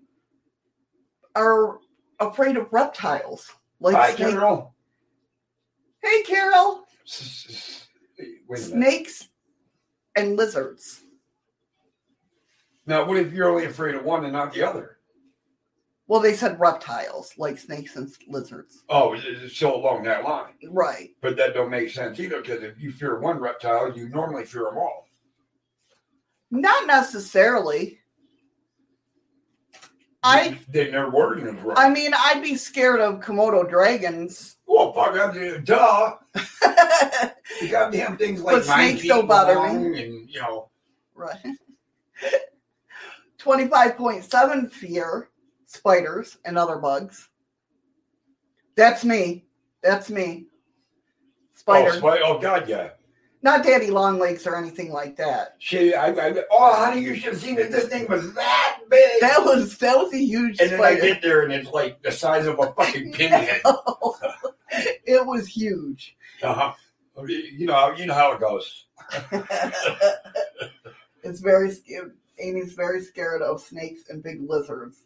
are afraid of reptiles like Hi, snake- Carol. hey carol S- s- Wait a minute. snakes and lizards Now, what if you're only afraid of one and not the other? Well they said reptiles like snakes and lizards Oh, so along that line. right But that don't make sense either because if you fear one reptile, you normally fear them all. not necessarily i They never it right. i mean i'd be scared of komodo dragons well, fuck, I mean, duh. The goddamn things like But snakes don't bother me, and you know, Right. 25.7 fear spiders and other bugs. That's me. That's me. Spider. Oh, spi- oh, God, yeah. Not daddy long legs or anything like that. Shit, I, I, oh, honey, you should have seen it. This thing was that big. That was that was a huge and then I get there and it's like the size of a fucking pinhead. it was huge. Uh-huh. You know, you know how it goes. it's very. Amy's very scared of snakes and big lizards,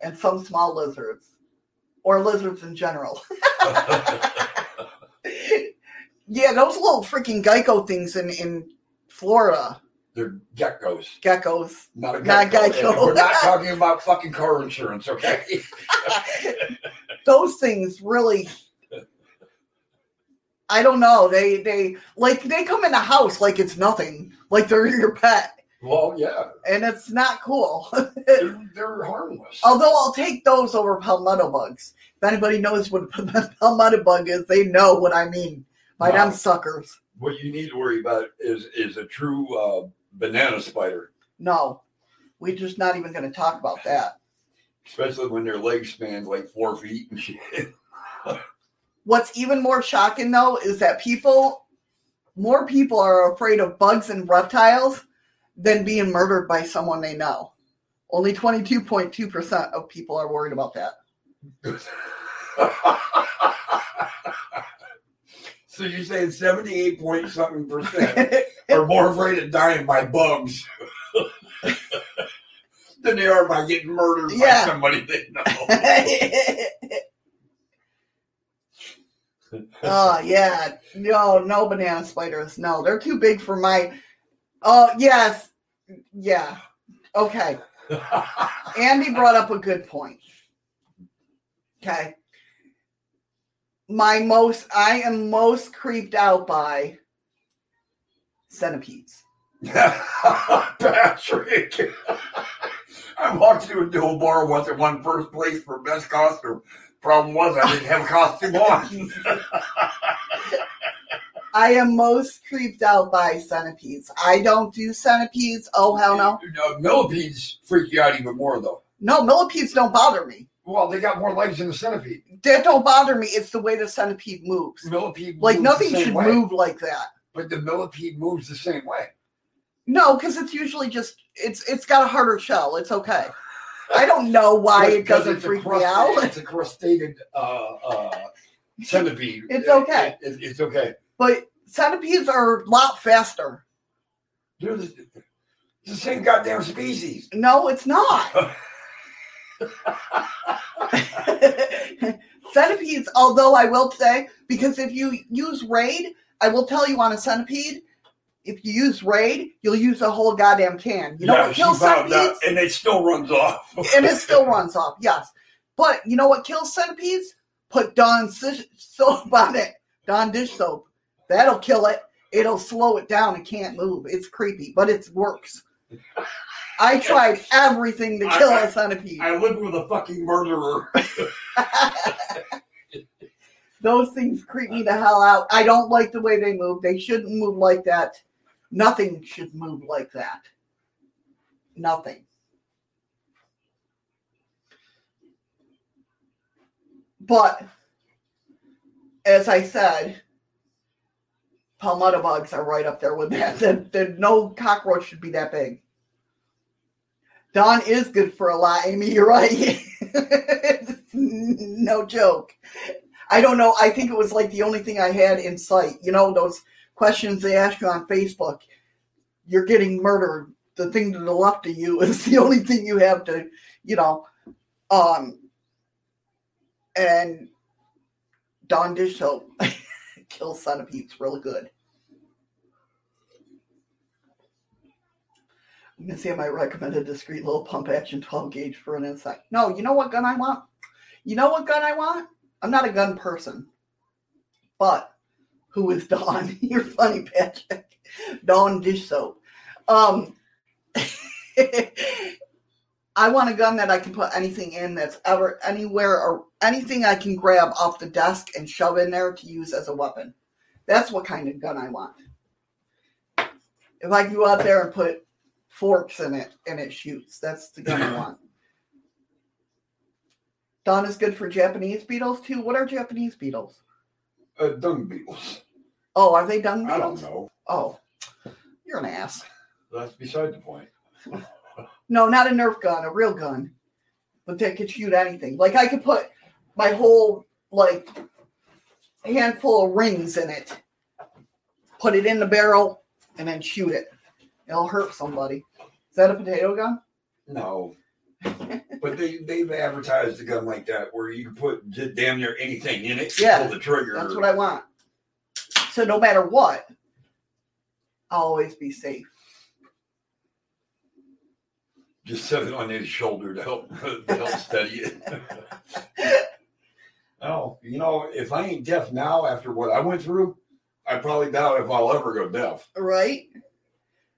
and some small lizards, or lizards in general. yeah, those little freaking gecko things in in Florida, They're geckos, geckos. not a Not gecko. gecko. We're not talking about fucking car insurance, okay? those things really I don't know. They they like they come in the house like it's nothing, like they're your pet, well, yeah, and it's not cool. they're, they're harmless. Although I'll take those over palmetto bugs. If anybody knows what a palmetto bug is, they know what I mean by them suckers. What you need to worry about is is a true uh, banana spider, No, we're just not even going to talk about that. especially when their legs span like four feet and shit. What's even more shocking though is that people, more people are afraid of bugs and reptiles than being murdered by someone they know. Only 22.2% of people are worried about that. so you're saying seventy-eight point something percent are more afraid of dying by bugs than they are by getting murdered Yeah. by somebody they know. oh yeah, no, no banana spiders. No, they're too big for my. Oh yes, yeah, okay. Andy brought up a good point. Okay, my most, I am most creeped out by centipedes. Patrick. I walked into a bar once and won first place for best costume. Problem was I didn't have a costume on. I am most creeped out by centipedes. I don't do centipedes. Oh hell no, no. Millipedes freak you out even more though. no millipedes don't bother me. Well, they got more legs than a centipede. That don't bother me. It's the way the centipede moves. Millipede Like moves nothing should way, move like that. but the millipede moves the same way. No, because it's usually just it's it's got a harder shell. It's okay. I don't know why it doesn't freak me out, It's a crustated uh, uh, centipede. It's okay. It- it- it's okay. But centipedes are a lot faster. They're the, the same goddamn species. No, it's not. Centipedes, although I will say, because if you use Raid, I will tell you on a centipede, if you use Raid, you'll use a whole goddamn can. You know Yeah, what kills centipedes? and it still runs off. and it still runs off, yes. But you know what kills centipedes? Put Dawn si- soap on it. Dawn dish soap. That'll kill it. It'll slow it down. It can't move. It's creepy, but it works. I tried everything to kill a centipede. I live with a fucking murderer. Those things creep me the hell out. I don't like the way they move. They shouldn't move like that. Nothing should move like that. Nothing. But as I said, palmetto bugs are right up there with that. The, the, no cockroach should be that big. Dawn is good for a lot, Amy. You're right. no joke. I don't know. I think it was like the only thing I had in sight. You know, those questions they ask you on Facebook. You're getting murdered. The thing to the left of you is the only thing you have to, you know, um, and Dawn dish kills centipedes really good. I'm gonna see I might recommend a discreet little pump action 12 gauge for an insect. No, you know what gun I want? You know what gun I want? I'm not a gun person. But who is Dawn? You're funny, Patrick. Dawn dish soap. Um I want a gun that I can put anything in that's ever anywhere or anything I can grab off the desk and shove in there to use as a weapon. That's what kind of gun I want. If I can go out there and put forks in it and it shoots, that's the gun I want. Dawn is good for Japanese beetles too. What are Japanese beetles? Uh, dung beetles. Oh, are they dung beetles? I don't know. Oh, you're an ass. That's beside the point. No, not a Nerf gun, a real gun. But that could shoot anything. Like I could put my whole like handful of rings in it, put it in the barrel, and then shoot it. It'll hurt somebody. Is that a potato gun? No. but they they've advertised a gun like that where you can put damn near anything in it. Yeah, pull the trigger. That's what I want. So no matter what, I'll always be safe. Just set it on his shoulder to help to help steady it. oh, you know, if I ain't deaf now after what I went through, I probably doubt if I'll ever go deaf. Right?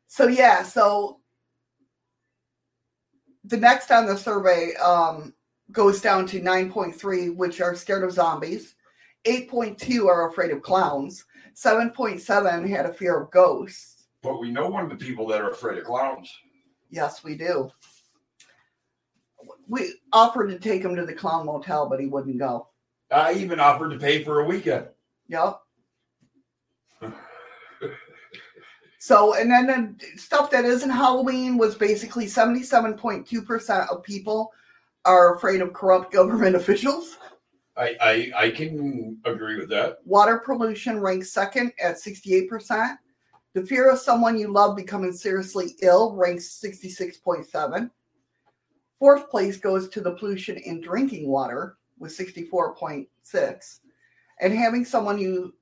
So yeah, so the next on the survey um, goes down to 9.3, which are scared of zombies. 8.2 are afraid of clowns. 7.7 had a fear of ghosts. But we know one of the people that are afraid of clowns. Yes, we do. We offered to take him to the clown motel, but he wouldn't go. I even offered to pay for a weekend. Yep. So, and then the stuff that isn't Halloween was basically 77.2% of people are afraid of corrupt government officials. I, I I can agree with that. Water pollution ranks second at 68%. The fear of someone you love becoming seriously ill ranks 66.7. Fourth place goes to the pollution in drinking water with 64.6. And having someone you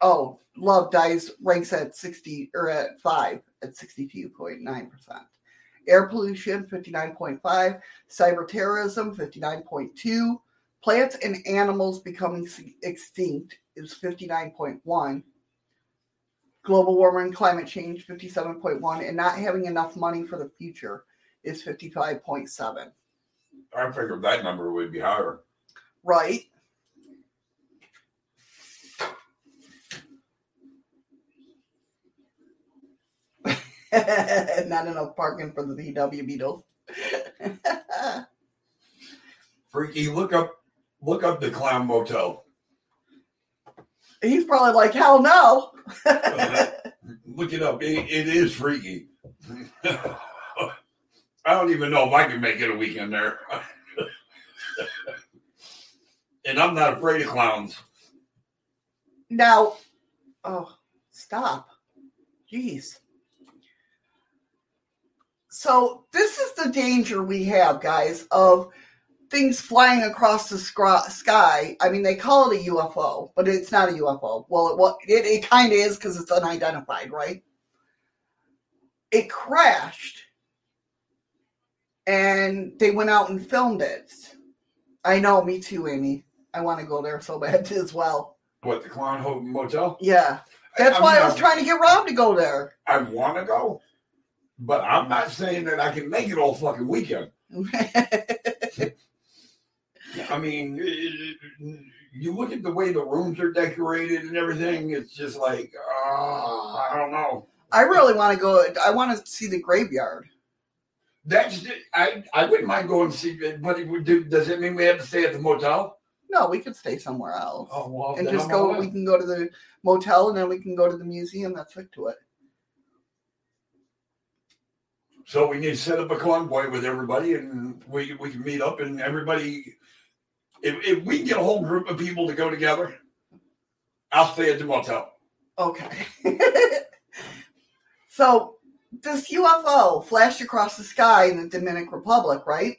oh love dies ranks at 60 or at 5 at 62.9%. Air pollution 59.5, cyber terrorism 59.2, plants and animals becoming extinct is 59.1 global warming climate change 57.1 and not having enough money for the future is 55.7 I figured that number would be higher. right not enough parking for the VW Beetles. Freaky, look up look up the clown motel. He's probably like, hell no. Look it up. It, it is freaky. I don't even know if I can make it a weekend there. and I'm not afraid of clowns. now, oh, stop. Jeez. So, this is the danger we have, guys, of things flying across the sky. I mean, they call it a UFO, but it's not a UFO. Well, it, well, it, it kind of is because it's unidentified, right? It crashed and they went out and filmed it. I know, me too, Amy. I want to go there so bad as well. What the clown Ho- motel? Yeah. That's I why mean, I was trying to get Rob to go there. I want to go, but I'm not saying that I can make it all fucking weekend. I mean, it- you look at the way the rooms are decorated and everything. It's just like, uh, I don't know. I really want to go. I want to see the graveyard. That's I. I wouldn't mind going to see, it, but it would do, does it mean we have to stay at the motel? No, we could stay somewhere else Oh well, and just go. We can go to the motel and then we can go to the museum. That's hooked to it. So we need to set up a convoy with everybody, and we we can meet up, and everybody. If, if we get a whole group of people to go together, I'll stay at the motel. Okay. so this UFO flashed across the sky in the Dominican Republic, right?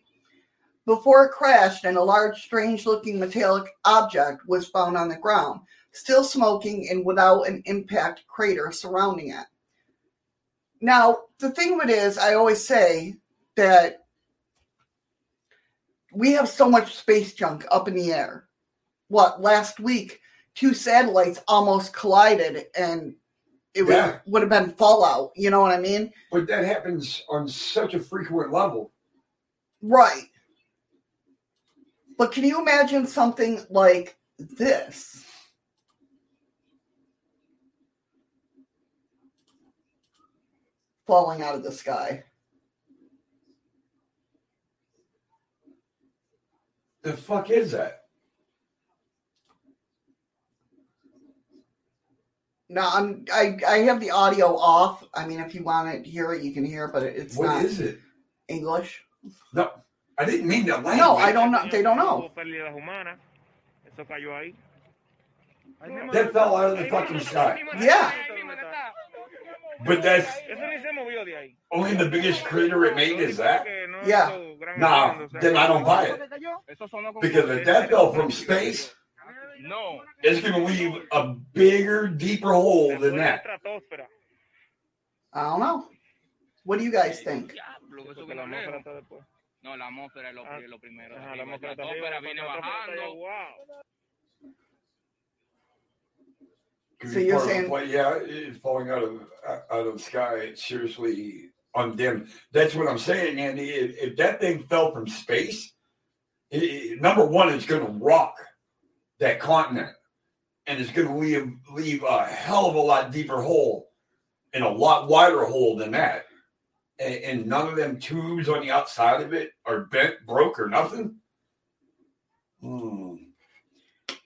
Before it crashed, and a large, strange-looking metallic object was found on the ground, still smoking and without an impact crater surrounding it. Now, the thing of it is, I always say that we have so much space junk up in the air. What last week? two satellites almost collided and it would, Yeah. would have been fallout. You know what I mean? But that happens on such a frequent level. Right. But can you imagine something like this? Falling out of the sky. The fuck is that? No, I'm I, I have the audio off. I mean if you want to hear it, you can hear it, but it's What not is it? English. No, I didn't mean that language. No, I don't know they don't know. Hubo pérdidas humanas. Eso cayó ahí. Ahí mismo That fell out of the fucking mismo, sky. Yeah. But that's Eso ni se movió de ahí. only the biggest crater it made is that. Que no Yeah. Nah, estruendo, o sea, then I don't buy it. Eso sonó como Because if that fell from space, No. it's going to leave a bigger, deeper hole than that. I don't know. What do you guys think? Diablo, eso porque que la no atmósfera lejos. está después. No, la atmósfera es lo, Ah, lo primero. Ajá, la atmósfera está atmósfera arriba, viene la atmósfera bajando. So you're part of the saying- play- yeah, it's falling out of out of the sky. It's seriously undimmed. That's what I'm saying, Andy. If, if that thing fell from space, it, it- number one, it's going to rock that continent, and it's going to leave leave a hell of a lot deeper hole, and a lot wider hole than that. And, and none of them tubes on the outside of it are bent, broke, or nothing. Hmm.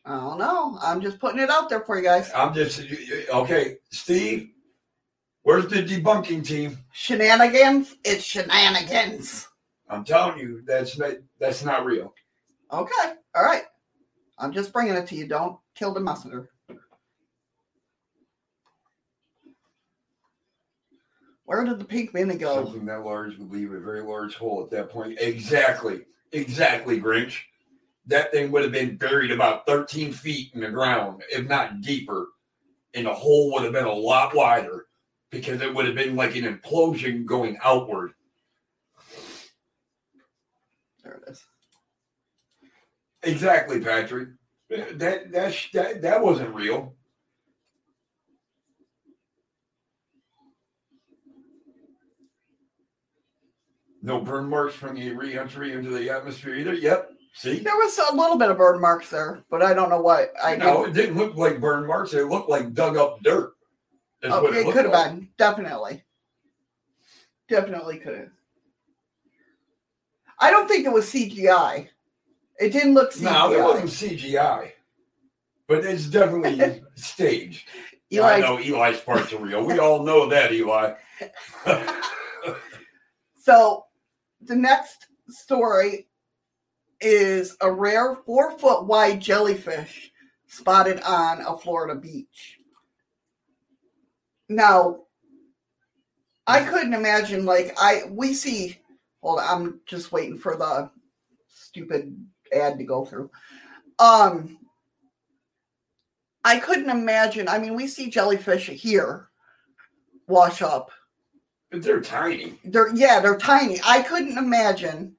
I don't know. I'm just putting it out there for you guys. I'm just okay, Steve. Where's the debunking team? Shenanigans, it's shenanigans. I'm telling you, that's not that's not real. Okay, all right. I'm just bringing it to you. Don't kill the messenger. Where did the pink meanie go? Something that large would leave a very large hole at that point. Exactly, exactly, Grinch. That thing would have been buried about 13 feet in the ground, if not deeper, and the hole would have been a lot wider because it would have been like an implosion going outward. There it is. Exactly, Patrick. That that that, that wasn't real. No burn marks from the re-entry into the atmosphere either. Yep. See? There was a little bit of burn marks there, but I don't know what. I no, it didn't look like burn marks. It looked like dug up dirt. Oh, what it looked could have like. been. Definitely. Definitely could have. I don't think it was CGI. It didn't look CGI. No, it wasn't CGI, but it's definitely staged. I Eli, know Eli's parts are real. We all know that, Eli. So the next story is a rare four foot wide jellyfish spotted on a Florida beach. Now, I couldn't imagine like I we see. Hold on, I'm just waiting for the stupid ad to go through. Um, I couldn't imagine. I mean, we see jellyfish here wash up they're tiny. they're yeah, they're tiny. I couldn't imagine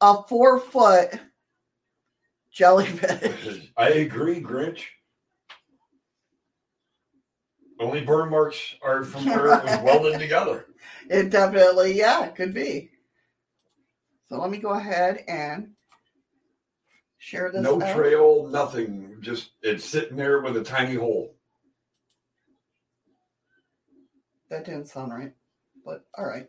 a four foot jellyfish. I agree, Grinch. Only burn marks are from where it was welded together. It definitely, yeah, it could be. So let me go ahead and share this. No out. trail, nothing. Just it's sitting there with a tiny hole. That didn't sound right, but all right.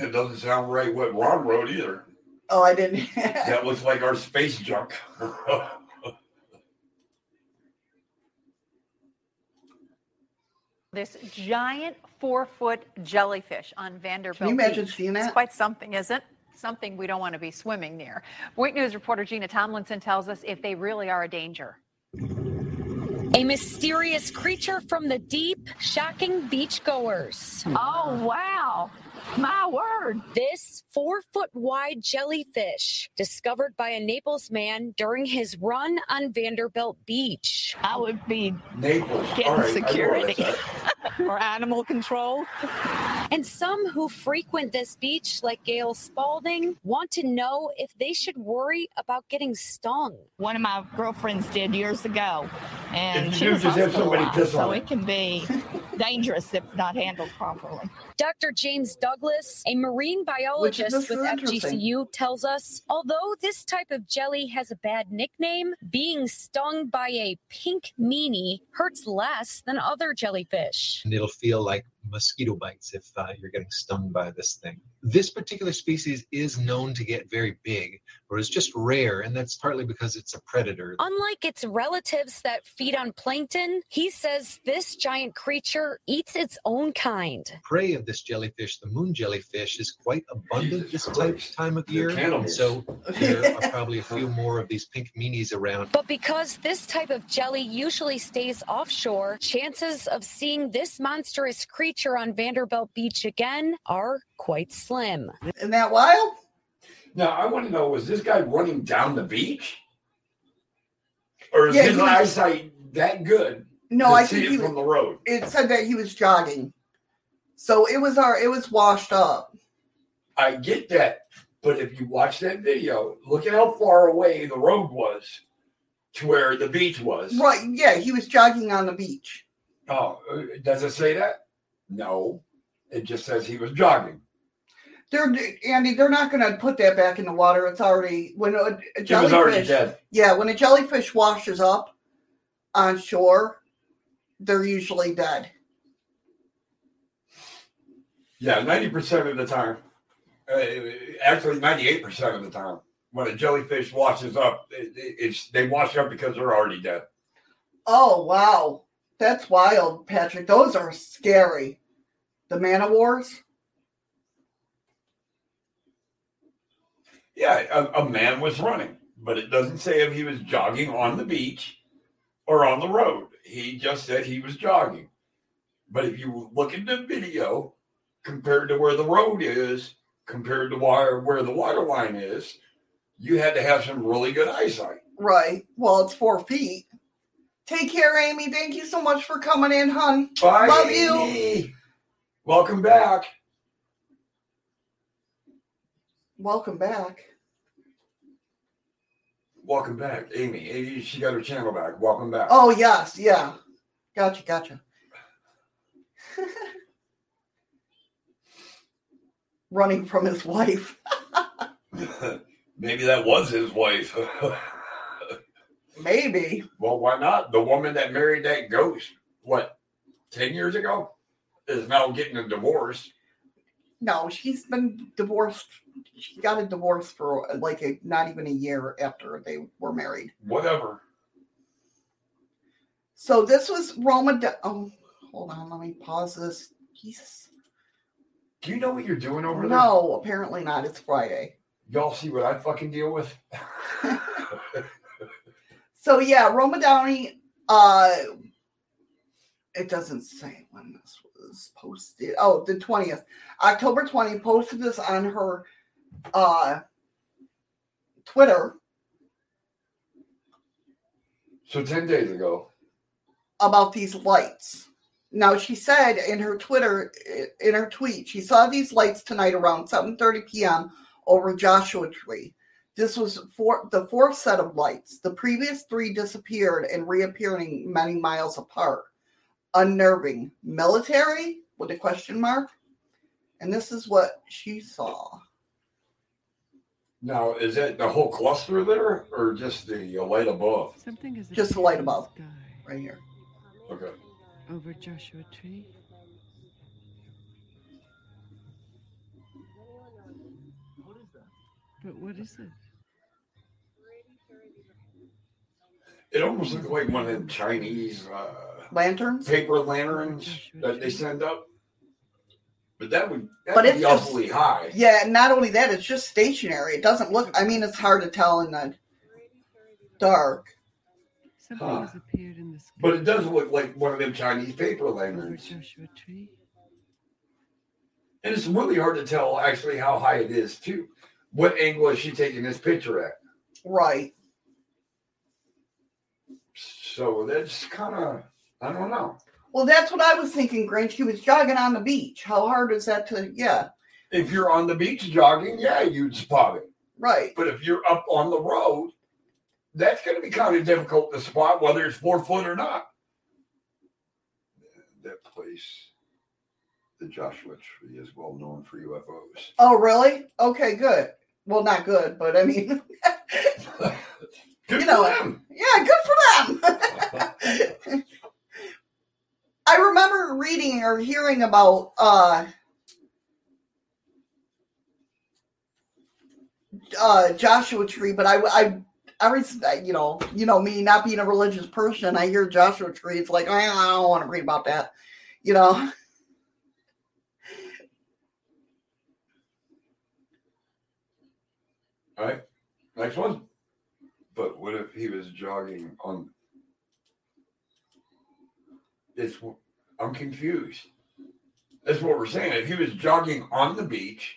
It doesn't sound right what Ron wrote either. Oh, I didn't. That was like our space junk. This giant four foot jellyfish on Vanderbilt. Can you imagine Beach. seeing It's that? quite something, isn't it? Something we don't want to be swimming near. Wait News reporter Gina Tomlinson tells us if they really are a danger. A mysterious creature from the deep, shocking beachgoers. Oh, wow. My word. This four foot wide jellyfish, discovered by a Naples man during his run on Vanderbilt Beach. I would be Naples. Getting All right, I know where security. or animal control. And some who frequent this beach, like Gail Spalding, want to know if they should worry about getting stung. One of my girlfriends did years ago, and If she was just have somebody hospitalized, piss on so it. it can be dangerous if not handled properly. Dr. James Douglas, a marine biologist with is. FGCU, tells us although this type of jelly has a bad nickname, being stung by a pink meanie hurts less than other jellyfish. and it'll feel like mosquito bites if uh, you're getting stung by this thing. This particular species is known to get very big, or is just rare, and that's partly because it's a predator. Unlike its relatives that feed on plankton, he says this giant creature eats its own kind. Prey of this jellyfish, the moon jellyfish, is quite abundant this type, Christ. time of year, and so there are probably a few more of these pink meanies around. But because this type of jelly usually stays offshore, chances of seeing this monstrous creature on Vanderbilt Beach again are quite slim. Isn't that wild? Now I want to know: was this guy running down the beach, or is Yeah, his he was- eyesight that good? No, to I see think it he from was, the road. it said that he was jogging. So it was our it was washed up. I get that, but if you watch that video, look at how far away the road was to where the beach was. Right, yeah, he was jogging on the beach. Oh, uh, does it say that? No, it just says he was jogging. They're Andy, they're not gonna put that back in the water. It's already when a, a It was already jellyfish dead. Yeah, when a jellyfish washes up on shore, they're usually dead. Yeah, ninety percent of the time. Uh, actually, ninety-eight percent of the time, when a jellyfish washes up, it, it- it's they wash up because they're already dead. Oh wow. That's wild, Patrick. Those are scary. The man of wars? Yeah, a, a man was running, but it doesn't say if he was jogging on the beach or on the road. He just said he was jogging. But if you look at the video compared to where the road is, compared to where, where the water line is, you had to have some really good eyesight. Right. Well, it's four feet. Take care, Amy. Thank you so much for coming in, hon. Bye. Love you. Welcome back. Welcome back. Welcome back, Amy. Amy, she got her channel back. Welcome back. Oh yes, yeah. Gotcha, gotcha. Running from his wife. Maybe that was his wife. Maybe. well, why not? The woman that married that ghost, what, 10 years ago, is now getting a divorce. No, she's been divorced. She got a divorce for like a, not even a year after they were married. Whatever. So this was Roma. De- oh, hold on. Let me pause this. Jesus. Do you know what you're doing over there? No, apparently not. It's Friday. Y'all see what I fucking deal with? So yeah, Roma Downey. Uh, it doesn't say when this posted. Oh, the twentieth, October twenty. Posted this on her uh Twitter so 10 days ago. about these lights. Now she said in her Twitter in her tweet she saw these lights tonight around 7:30 p.m. over Joshua Tree. This was for the fourth set of lights. The previous three disappeared and reappearing many miles apart. Unnerving. Military with a question mark. And this is what she saw. Now, is that the whole cluster there or just the light above? Something is Just the light above. Right here. Okay. over Joshua Tree. But what is it? It almost looks like one of them Chinese uh, Lanterns? paper lanterns that they send up. But that would, that But would it's be just- awfully high. Yeah, and not only that, it's just stationary. It doesn't look I mean it's hard to tell in the dark. Something Huh. has appeared in the sky But it does look like one of them Chinese paper lanterns. Joshua Tree. And it's really hard to tell actually how high it is, too. What angle is she taking this picture at? Right. So that's kind of, I don't know. Well, that's what I was thinking, Grinch. He was jogging on the beach. How hard is that to? Yeah, If you're on the beach jogging, yeah, you'd spot it. right. But if you're up on the road, that's going to be kind of difficult to spot whether it's four foot or not. That place, the Joshua Tree, is well known for UFOs. Oh, really? Okay, good. Well, not good, but I mean, Good You know them. yeah, good for them. I remember reading or hearing about uh uh, Joshua Tree, but I, I, I was, you know, you know me not being a religious person. I hear Joshua Tree, it's like I don't want to read about that, you know. All right. Next one. But what if he was jogging on? It's. I'm confused. That's what we're saying. If he was jogging on the beach,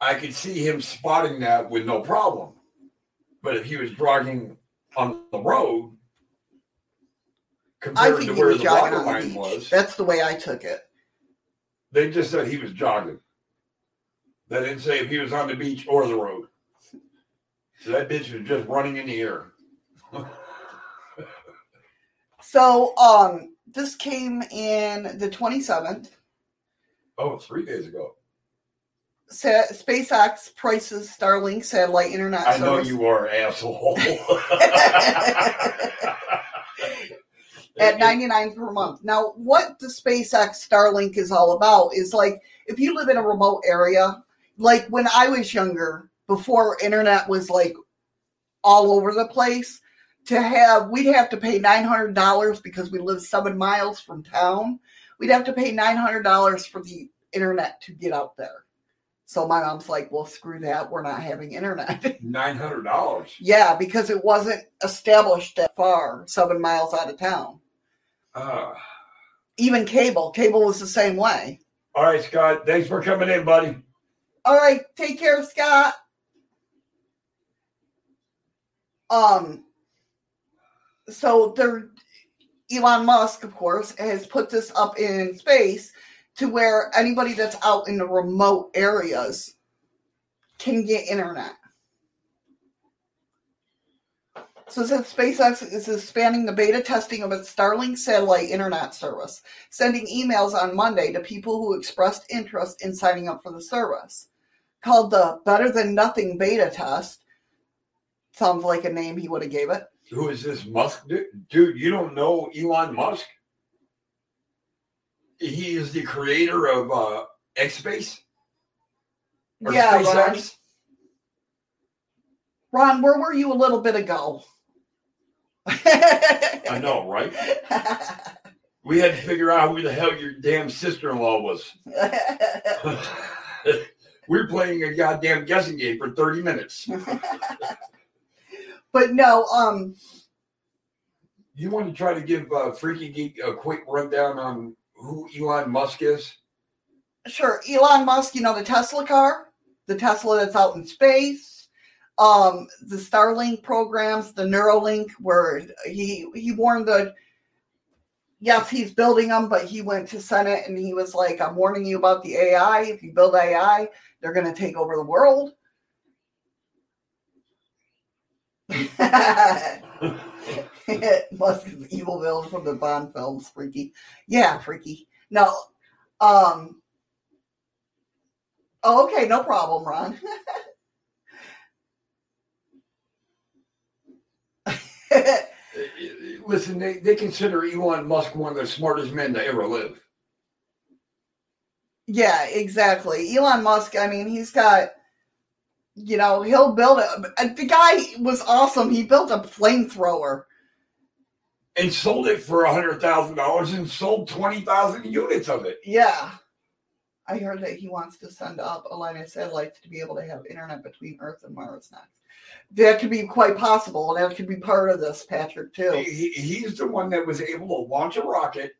I could see him spotting that with no problem. But if he was jogging on the road, I compared think to he where was the jogging water the line beach. was, That's the way I took it. they just said he was jogging. They didn't say if he was on the beach or the road. So that bitch was just running in the air. So, um, this came in the 27th. Oh, three days ago. Sa- SpaceX prices Starlink satellite internet I know service you are, asshole. at 99 per month. Now, what the SpaceX Starlink is all about is like if you live in a remote area, like when I was younger, before internet was like all over the place, to have we'd have to pay $900 because we live 7 miles from town. We'd have to pay $900 for the internet to get out there. So my mom's like, "Well, screw that. We're not having internet." Nine hundred dollars. yeah, because it wasn't established that far, 7 miles out of town. Uh, even cable. Cable was the same way. all right, Scott. Thanks for coming in, buddy. All right, take care, Scott. Um, so there, Elon Musk, of course, has put this up in space to where anybody that's out in the remote areas can get internet. So it says SpaceX is expanding the beta testing of its Starlink satellite internet service, sending emails on Monday to people who expressed interest in signing up for the service. Called the Better Than Nothing beta test. Sounds like a name he would have gave it. Who is this Musk? Dude, you don't know Elon Musk? He is the creator of uh, X Space yeah, Ron. SpaceX. Ron, where were you a little bit ago? I know, right? We had to figure out who the hell your damn sister-in-law was. We're playing a goddamn guessing game for 30 minutes. But no, um, You want to try to give uh, Freaky Geek a quick rundown on who Elon Musk is? sure. Elon Musk, you know, the Tesla car, the Tesla that's out in space, um, the Starlink programs, the Neuralink, where he he warned the yes, he's building them, but he went to Senate and he was like, I'm warning you about the AI. If you build AI, they're going to take over the world. Musk is evil villain from the Bond films, freaky. Yeah, freaky. No. Um Oh, okay, no problem, Ron. Listen, they, they consider Elon Musk one of the smartest men to ever live. Yeah, exactly. Elon Musk, I mean, he's got, you know, he'll build it. The guy was awesome. He built a flamethrower. And sold it for a hundred thousand dollars and sold twenty thousand units of it. Yeah. I heard that he wants to send up a line of satellites to be able to have internet between Earth and Mars next. That could be quite possible, and that could be part of this, Patrick, too. He, he's the one that was able to launch a rocket,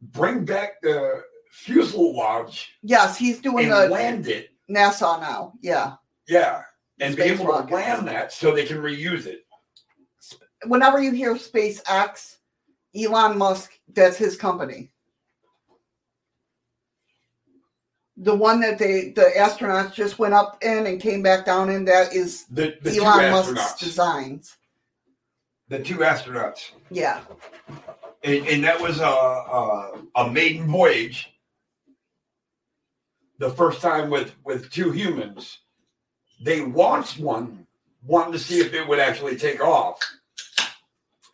bring back the fuselage, Yes, he's doing and the land it. NASA now. Yeah. Yeah, and be able rocket. to land that so they can reuse it. Whenever you hear SpaceX, Elon Musk, that's his company. The one that they the astronauts just went up in and came back down in that is The, the Elon Musk's designs. The two astronauts. Yeah. and, and that was a, a a maiden voyage. The first time with with two humans, they launched one, wanting to see if it would actually take off,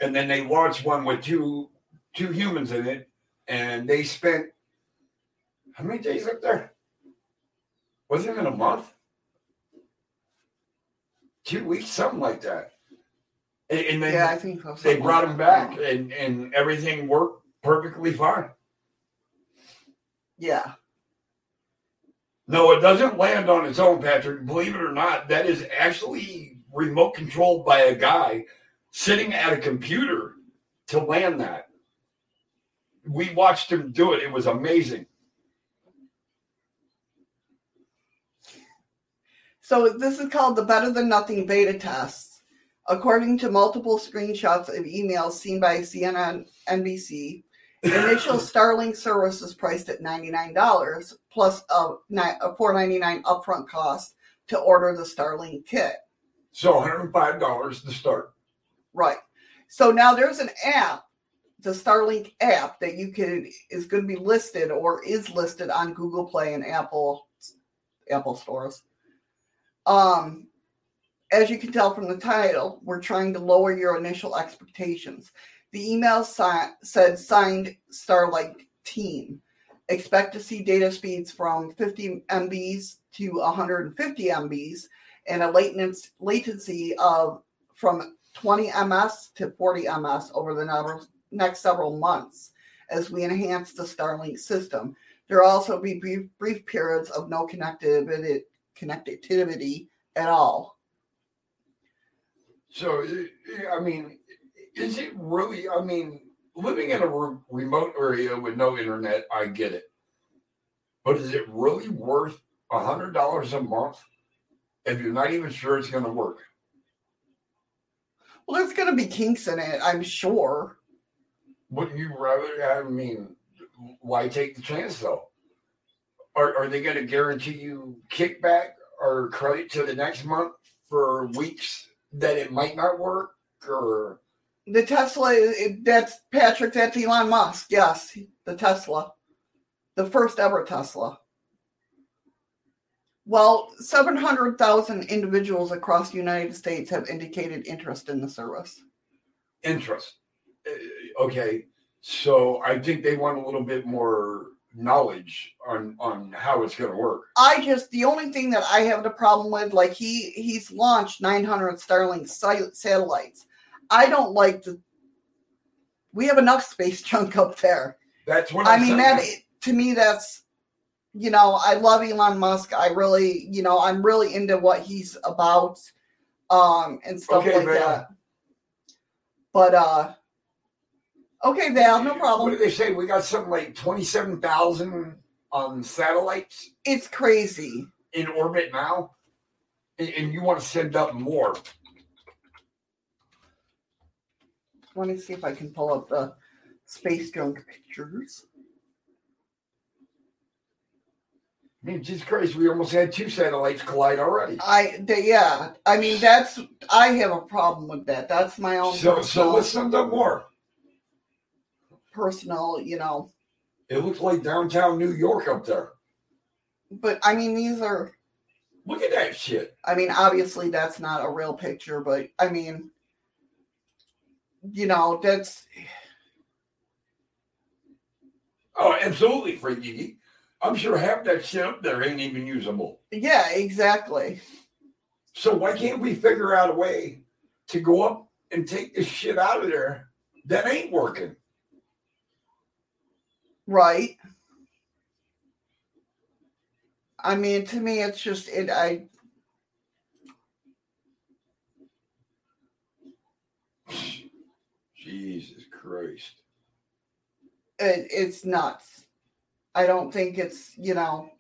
and then they launched one with two two humans in it, and they spent how many days up there? Wasn't it in a month? two weeks, something like that. And, and then Yeah, I think so. they brought him back, and and everything worked perfectly fine. Yeah. No, it doesn't land on its own, Patrick. Believe it or not, that is actually remote controlled by a guy sitting at a computer to land that. We watched him do it. It was amazing. So this is called the Better Than Nothing beta test. According to multiple screenshots of emails seen by CNN, NBC, initial Starlink service is priced at $99 plus a, a $4.99 upfront cost to order the Starlink kit. So $105 to start. Right. So now there's an app, the Starlink app that you can is going to be listed or is listed on Google Play and Apple Apple stores. Um as you can tell from the title, we're trying to lower your initial expectations. The email si- said signed Starlink team. Expect to see data speeds from 50 MBs to 150 MBs and a latency latency of from 20 ms to 40 ms over the next several months as we enhance the Starlink system. There will also be brief, brief periods of no connectivity, connectivity at all. So, I mean, is it really? I mean, living in a re- remote area with no internet, I get it. But is it really worth a hundred dollars a month if you're not even sure it's going to work? Well, there's going to be kinks in it, I'm sure. Wouldn't you rather? I mean, why take the chance though? Are, are they going to guarantee you kickback or credit to the next month for weeks that it might not work? Or The Tesla, that's Patrick, that's Elon Musk. Yes, the Tesla, the first ever Tesla. Well, 700,000 individuals across the United States have indicated interest in the service. interest. Uh, Okay, so I think they want a little bit more knowledge on on how it's going to work. I just the only thing that I have the problem with, like he he's launched 900 Starlink satellites. I don't like to. We have enough space junk up there. That's what I mean that to me that's, you know, I love Elon Musk. I really, you know, I'm really into what he's about, um, and stuff Okay, like Val. that. But uh, okay, Val, no problem. What do they say? We got something like twenty seven thousand um, satellites It's crazy. in orbit now, and you want to send up more. Let me see if I can pull up the space junk pictures. I mean, Jesus Christ, we almost had two satellites collide already. I the, yeah, I mean that's I have a problem with that. That's my own So, so let's send up more. personal, you know. It looks like downtown New York up there. But I mean these are Look at that shit. I mean obviously that's not a real picture, but I mean you know, that's Oh, absolutely, Freaky. I'm sure half that shit up there ain't even usable. yeah, exactly. So why can't we figure out a way to go up and take this shit out of there that ain't working? Right. I mean to me it's just it I Jesus Christ. it, it's nuts. I don't think it's, you know,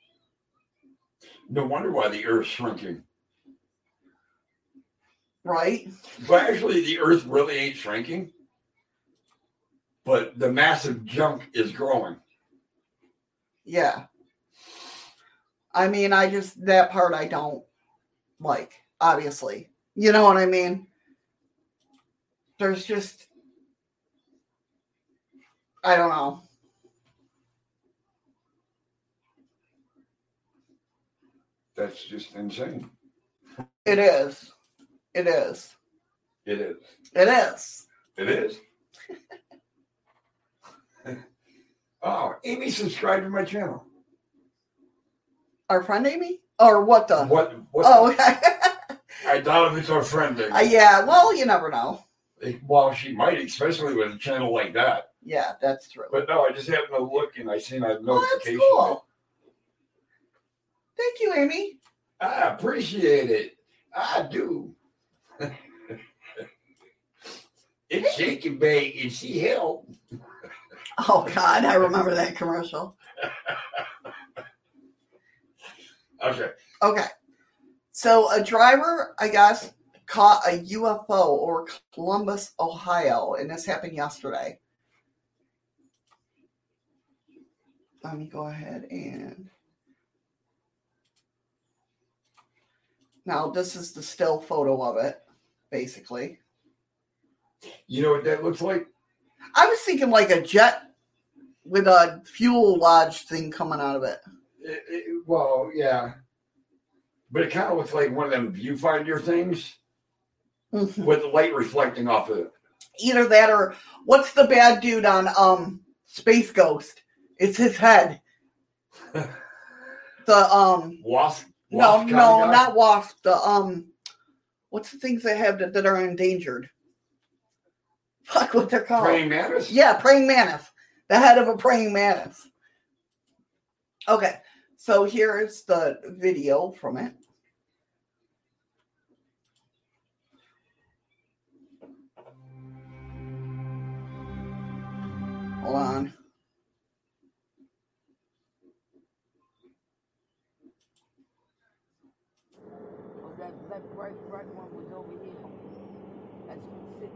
No wonder why the Earth's shrinking. right? But actually, the Earth really ain't shrinking. But the massive junk is growing. Yeah. I mean, I just that part I don't like, obviously. You know what I mean? There's just I don't know. That's just insane. It is. It is. It is. It is. It is. oh, Amy subscribed to my channel. Our friend Amy? Or what the? What? what Oh, okay. I doubt if it's our friend. Uh, yeah, well, you never know. Well, she might, especially with a channel like that. Yeah, that's true. But no, I just happened to look and I seen a notification. Oh, that's cool. Thank you, Amy. I appreciate it. I do. it's shake and bake and she helped. Oh God, I remember that commercial. Okay. Okay. So a driver, I guess, caught a UFO over Columbus, Ohio, and this happened yesterday. Let me go ahead and now this is the still photo of it, basically. You know what that looks like? I was thinking like a jet with a fuel lodge thing coming out of it. It- it- well, yeah. But it kind of looks like one of them viewfinder things Mhm. with the light reflecting off of it. Either that or what's the bad dude on um Space Ghost? It's his head. the um Wasp? no wasp kinda no guy? not wasp the um what's the things they have that, that are endangered? Fuck what they're called. Praying mantis? Yeah, praying mantis. The head of a praying mantis. Okay, so here is the video from it. Hold on. It's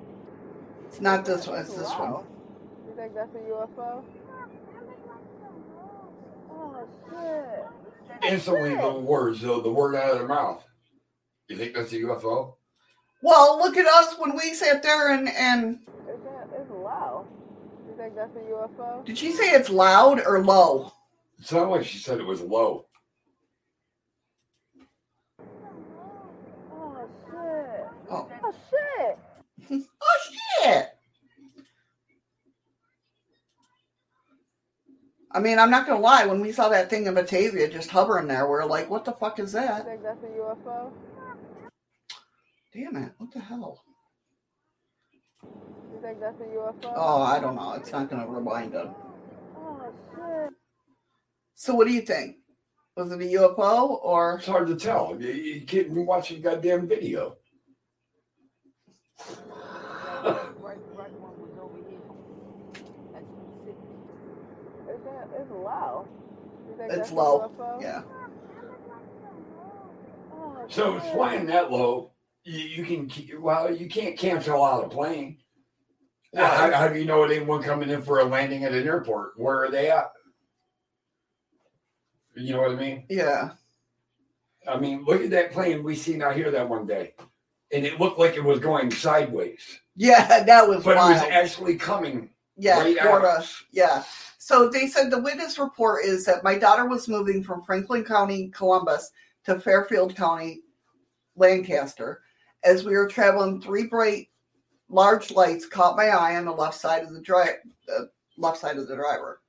not this one, it's this one. You think that's a UFO? Oh shit. Instantly, the words, the, the word out of their mouth. You think that's a UFO? Well, look at us when we sat there and and Is that it's loud. You think that's a UFO? did she say it's loud or low? It sounded like she said it was low. Oh shit. Oh. Oh shit. oh shit. I mean, I'm not gonna lie. When we saw that thing in Batavia just hovering there, we're like, "What the fuck is You that?" think that's a UFO? Damn it! What the hell? You think that's a UFO? Oh, I don't know. It's not gonna rewind it. Oh shit. So, what do you think? Was it a UFO or? It's hard to tell. You, you can't watch a goddamn video. Is that it's low. You It's low. UFO? Yeah. Oh, So it's shit. flying that low. You, you can keep, well, you can't cancel out a plane. Right. How, how do you know anyone coming in for a landing at an airport? Where are they at? You know what I mean? Yeah. I mean, look at that plane we seen out here that one day, and it looked like it was going sideways, Yeah, that was but it was actually coming. Yeah, right at Florida. us. Yeah. So they said the witness report is that my daughter was moving from Franklin County, Columbus, to Fairfield County, Lancaster. As we were traveling, three bright, large lights caught my eye on the left side of the drive, the uh, left side of the driver.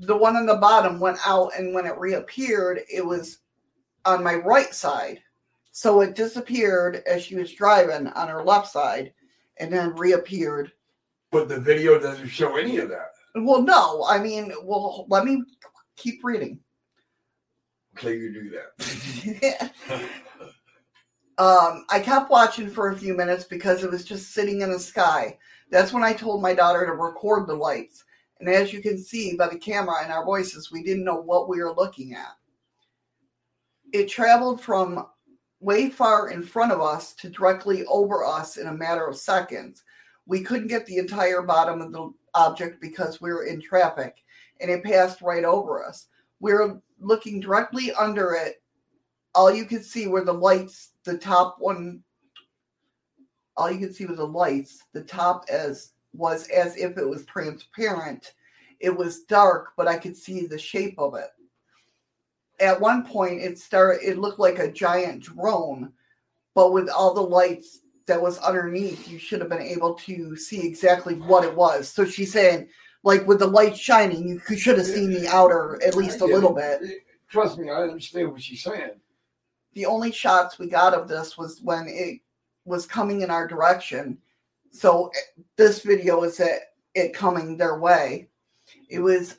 The one on the bottom went out, and when it reappeared, it was on my right side. So it disappeared as she was driving on her left side, and then reappeared But the video doesn't show any of that. Well, no, I mean, well, let me keep reading. Okay, you do that. um, I kept watching for a few minutes because it was just sitting in the sky. That's when I told my daughter to record the lights. And as you can see by the camera and our voices, we didn't know what we were looking at. It traveled from way far in front of us to directly over us in a matter of seconds. We couldn't get the entire bottom of the object because we were in traffic and it passed right over us. We were looking directly under it. All you could see were the lights, the top one. All you could see was the lights. The top as was as if it was transparent. It was dark, but I could see the shape of it. At one point, it started. It looked like a giant drone, but with all the lights that was underneath, you should have been able to see exactly what it was. So she's saying, like with the light shining, you could- should have seen the outer at least a little bit. Trust me, I understand what she's saying. the only shots we got of this was when it was coming in our direction. So this video is it, it coming their way. It was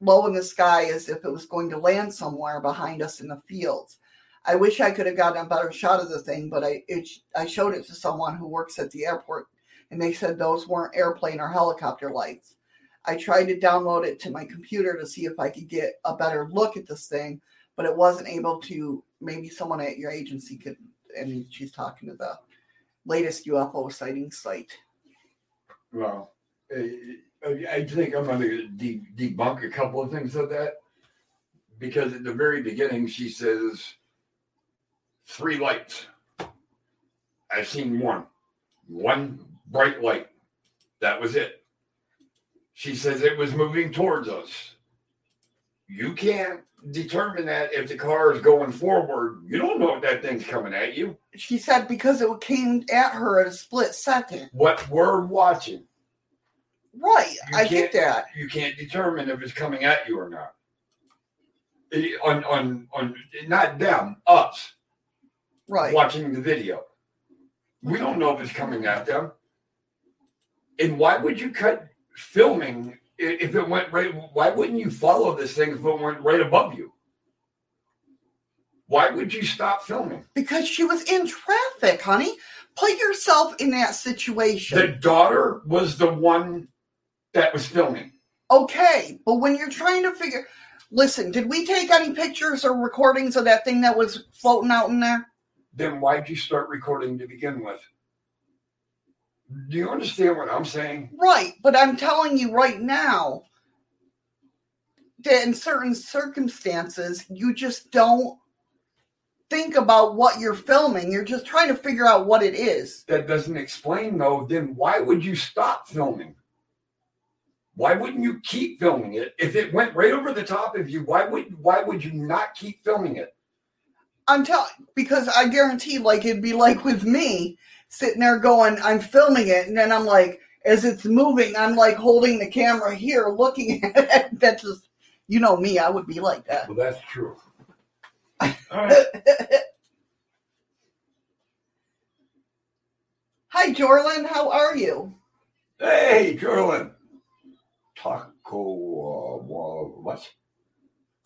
low in the sky as if it was going to land somewhere behind us in the fields. I wish I could have gotten a better shot of the thing, but I it, I showed it to someone who works at the airport, and they said those weren't airplane or helicopter lights. I tried to download it to my computer to see if I could get a better look at this thing, but it wasn't able to. Maybe someone at your agency could. And she's talking to the latest UFO sighting site. Well, I think I'm going to de- debunk a couple of things of that because at the very beginning she says three lights. I've seen one, one bright light. That was it. She says it was moving towards us. You can't determine that if the car is going forward. You don't know if that thing's coming at you. She said because it came at her at a split second. What we're watching, Right, You I get that. you can't determine if it's coming at you or not. On on on not them, us Right. watching the video. We don't know if it's coming at them. And why would you cut filming if it went right? Why wouldn't you follow this thing if it went right above you? Why would you stop filming? Because she was in traffic, honey. Put yourself in that situation. The daughter was the one that was filming. Okay, but when you're trying to figure, listen, did we take any pictures or recordings of that thing that was floating out in there? Then why'd you start recording to begin with? Do you understand what I'm saying? Right, but I'm telling you right now that in certain circumstances, you just don't think about what you're filming. You're just trying to figure out what it is. That doesn't explain though, then why would you stop filming? Why wouldn't you keep filming it? If it went right over the top of you, why would why would you not keep filming it? I'm telling because I guarantee, like it'd be like with me sitting there going, I'm filming it, and then I'm like, as it's moving, I'm like holding the camera here, looking at it. That's just, you know me, I would be like that. Well, that's true. All right. Hi, Jorlin, how are you? Hey, Jorlin. Taco uh, what?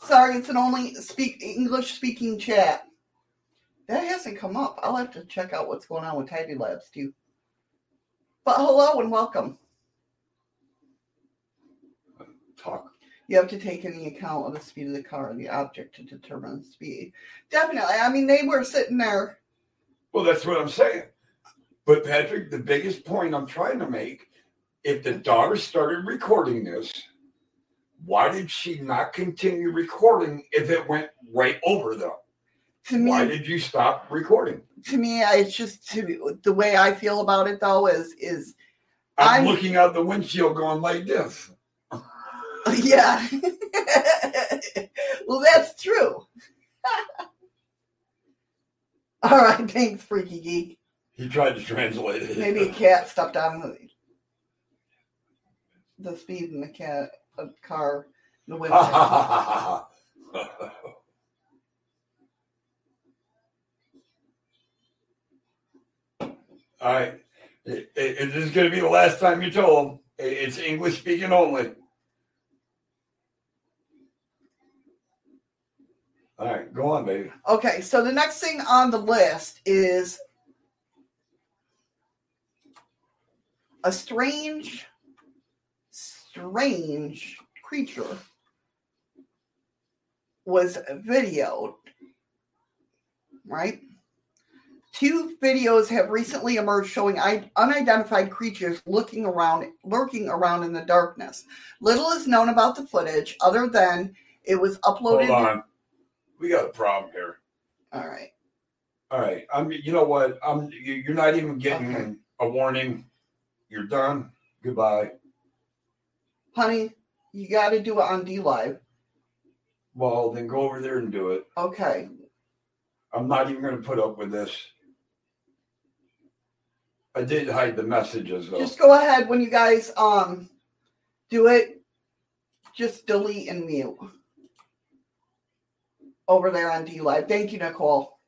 Sorry, it's an only speak English speaking chat. That hasn't come up. I'll have to check out what's going on with Tidy Labs too. But hello and welcome. Talk. You have to take any account of the speed of the car and the object to determine the speed. Definitely. I mean, they were sitting there. Well, that's what I'm saying. But Patrick, the biggest point I'm trying to make, if the daughter started recording this, why did she not continue recording if it went right over them? To me, Why did you stop recording? to me, it's just to, the way I feel about it though is is I'm, I'm- looking out the windshield going like this. yeah. well, that's true. All right, thanks, Freaky Geek. He tried to translate it. Maybe a cat stepped on the, the speed in the cat a car the window. All right. It, it- it- this is going to be the last time you tell them. It- It's English speaking only. All right, go on, baby. Okay, so the next thing on the list is a strange, strange creature was videoed, right? Two videos have recently emerged showing i- unidentified creatures looking around, lurking around in the darkness. Little is known about the footage other than it was uploaded. Hold on. We got a problem here. All right. All right. I'm. You know what? I'm. you- You're not even getting Okay. a warning. You're done. Goodbye. Honey, you got to do it on DLive. Well, then go over there and do it. Okay. I'm not even going to put up with this. I did hide the messages though. Just go ahead when you guys um do it. Just delete and mute over there on DLive. Thank you, Nicole.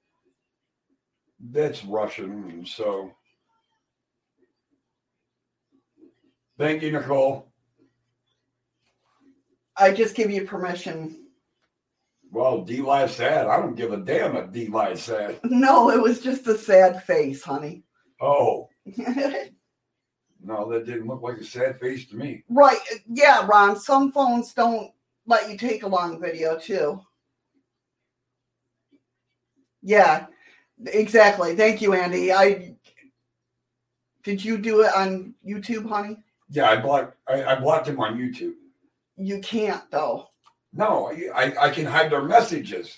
That's Russian, so. Thank you, Nicole. I just give you permission. Well, DLive sad. I don't give a damn if DLive sad. No, it was just a sad face, honey. Oh, no, that didn't look like a sad face to me. right. Yeah, Ron. Some phones don't let you take a long video, too. Yeah, exactly. Thank you, Andy. I did you do it on YouTube, honey? Yeah, I blocked. I, I blocked him on YouTube. You can't though. No, I, I can hide their messages.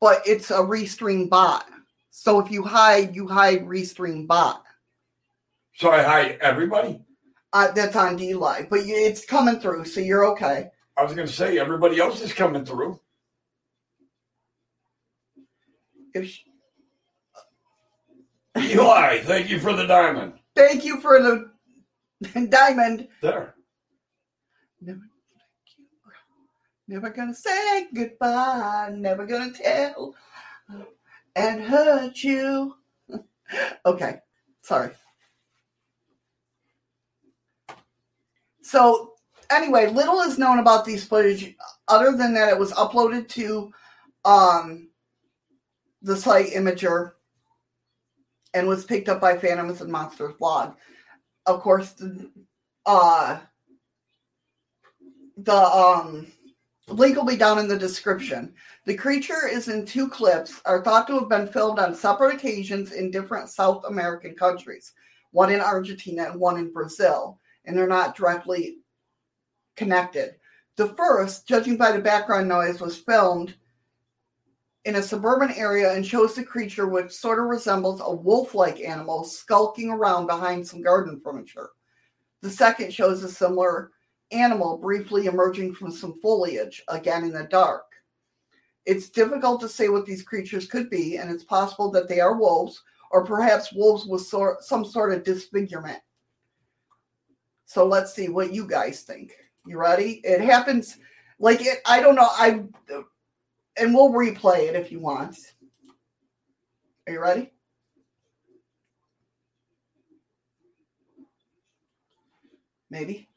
But it's a restream bot. So if you hide, you hide restream bot. So I hide everybody. Uh, that's on DLive, but you, it's coming through, so you're okay. I was going to say everybody else is coming through. If sh- Eli, thank you for the diamond. thank you for the diamond. There. Never, never gonna say goodbye. Never gonna tell and hurt you. okay, sorry. So anyway, little is known about these footage other than that it was uploaded to um the site Imgur and was picked up by Phantoms and Monsters blog. Of course, the, uh the um link will be down in the description. The creature is in two clips, are thought to have been filmed on separate occasions in different South American countries, one in Argentina and one in Brazil, and they're not directly connected. The first, judging by the background noise, was filmed in a suburban area and shows the creature, which sort of resembles a wolf like animal, skulking around behind some garden furniture. The second shows a similar animal briefly emerging from some foliage, again in the dark. It's difficult to say what these creatures could be, and it's possible that they are wolves, or perhaps wolves with sort, some sort of disfigurement. So let's see what you guys think. You ready? It happens like it. I don't know. I and we'll replay it if you want. Are you ready? Maybe.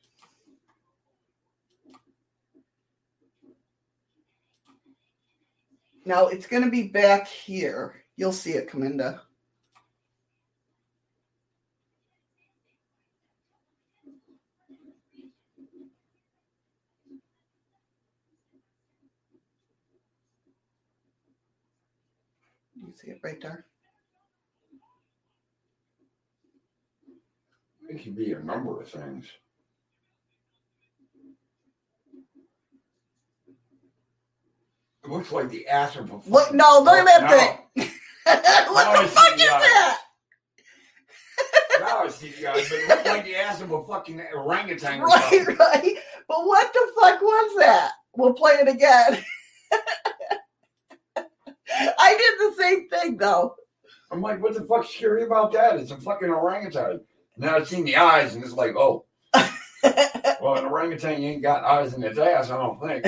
Now it's going to be back here. You'll see it, Kaminda. You see it right there? It could be a number of things. It looks like the ass of a. Look, no, look oh, at that thing. what the fuck is that? Now I see the guy, but it looked like the ass of a fucking orangutan. Or Right, something. right. But what the fuck was that? We'll play it again. I did the same thing though. I'm like, what the fuck's scary about that? It's a fucking orangutan. Now I've seen the eyes, and it's like, oh. well, an orangutan ain't got eyes in its ass, I don't think.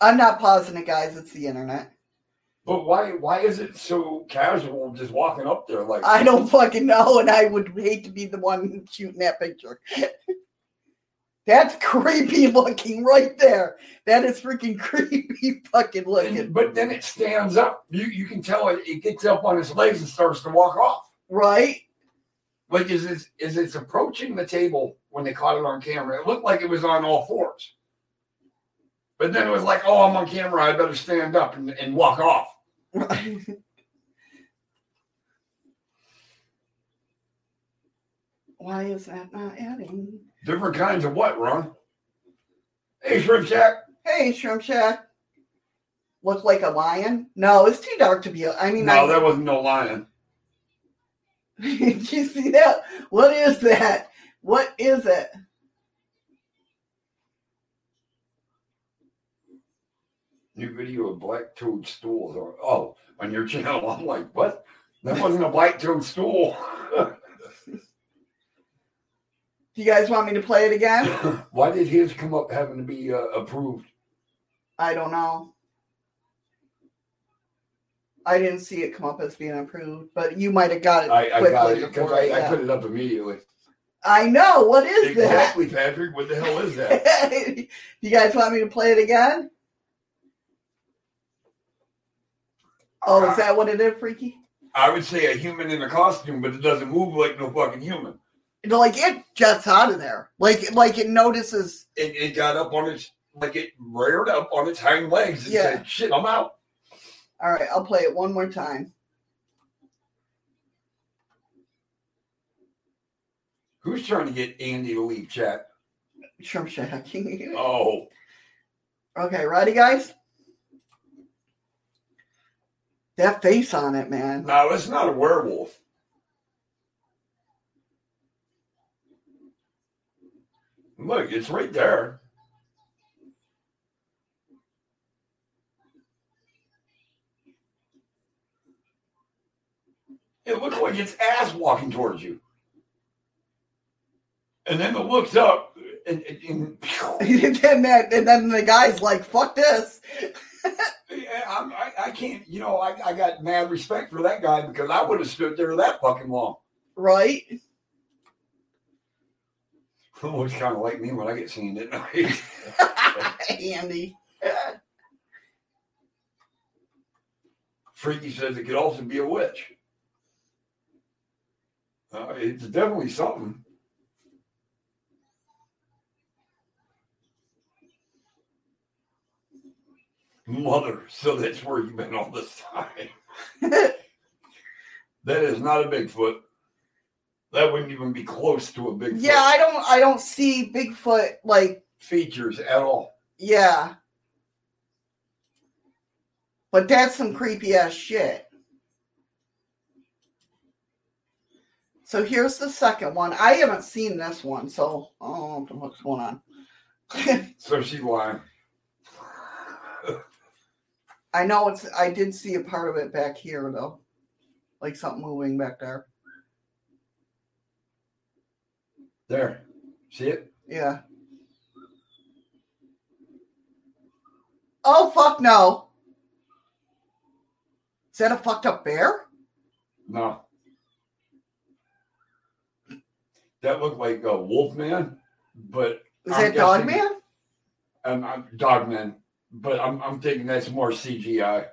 I'm not pausing it, guys. It's the internet. But why? Why is it so casual, just walking up there like? I don't fucking know, and I would hate to be the one shooting that picture. That's creepy looking right there. That is freaking creepy fucking looking. But then it stands up. You you can tell it. It gets up on its legs and starts to walk off. Right? Like is it is it's approaching the table when they caught it on camera? It looked like it was on all fours. But then it was like, oh, I'm on camera. I better stand up and, and walk off. Why is that not adding? Different kinds of what, Ron? Hey, Shrimp Shack. Hey, Shrimp Shack. Look like a lion? No, it's too dark to be. A, I mean, No, I, there wasn't no lion. Did you see that? What is that? What is it? New video of black toad stools. Or, oh, on your channel. I'm like, what? That wasn't a black toad stool. Do you guys want me to play it again? Why did his come up having to be uh, approved? I don't know. I didn't see it come up as being approved, but you might have got it I, I got it because I, I put it up immediately. I know. What is that? Exactly, Patrick. What the hell is that? that? you guys want me to play it again? Oh, is that what it is, Freaky? I would say a human in a costume, but it doesn't move like no fucking human. Like it jets out of there. Like like it notices. It, it got up on its like it reared up on its hind legs and Yeah. said, "Shit, I'm out." All right, I'll play it one more time. Who's trying to get Andy to leave chat? Shrimp Shack. Oh, Okay, ready, guys? That face on it, man. no, it's not a werewolf. Look, it's right there. It looks like its ass walking towards you. And then it looks up and, and, and and then that, and then the guy's like, "Fuck this." I, I can't, you know, I, I got mad respect for that guy because I would have stood there that fucking long. Right? Looks kind of like me when I get seen at night. Andy. Freaky says it could also be a witch. Uh, it's definitely something. Mother, so that's where you've been all this time. that is not a Bigfoot. That wouldn't even be close to a Bigfoot Yeah, I don't I don't see Bigfoot like features at all. yeah. But that's some creepy ass shit. So here's the second one. I haven't seen this one, so I don't know what the fuck's going on. So she's lying. I know it's I did see a part of it back here though. Like something moving back there. There. See it? Yeah. Oh fuck no. Is that a fucked up bear? No. That looked like a wolf man, but Is I'm that dog man? Um, dog man, but I'm I'm thinking that's more CGI.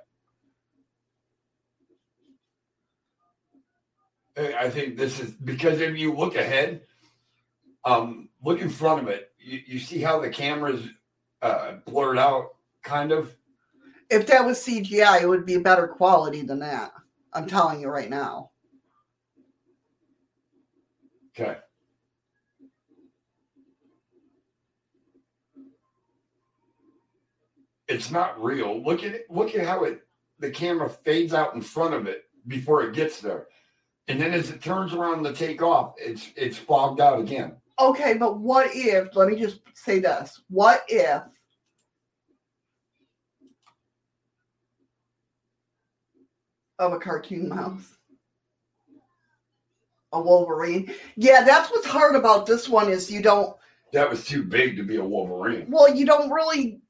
I think this is because if you look ahead, um, look in front of it, you, you see how the camera's uh, blurred out, kind of. If that was CGI, it would be better quality than that. I'm telling you right now. Okay. It's not real. Look at it. Look at how it the camera fades out in front of it before it gets there. And then as it turns around to take off, it's it's fogged out again. Okay, but what if, let me just say this. What if of a cartoon mouse? A Wolverine? Yeah, that's what's hard about this one is you don't That was too big to be a Wolverine. well, you don't really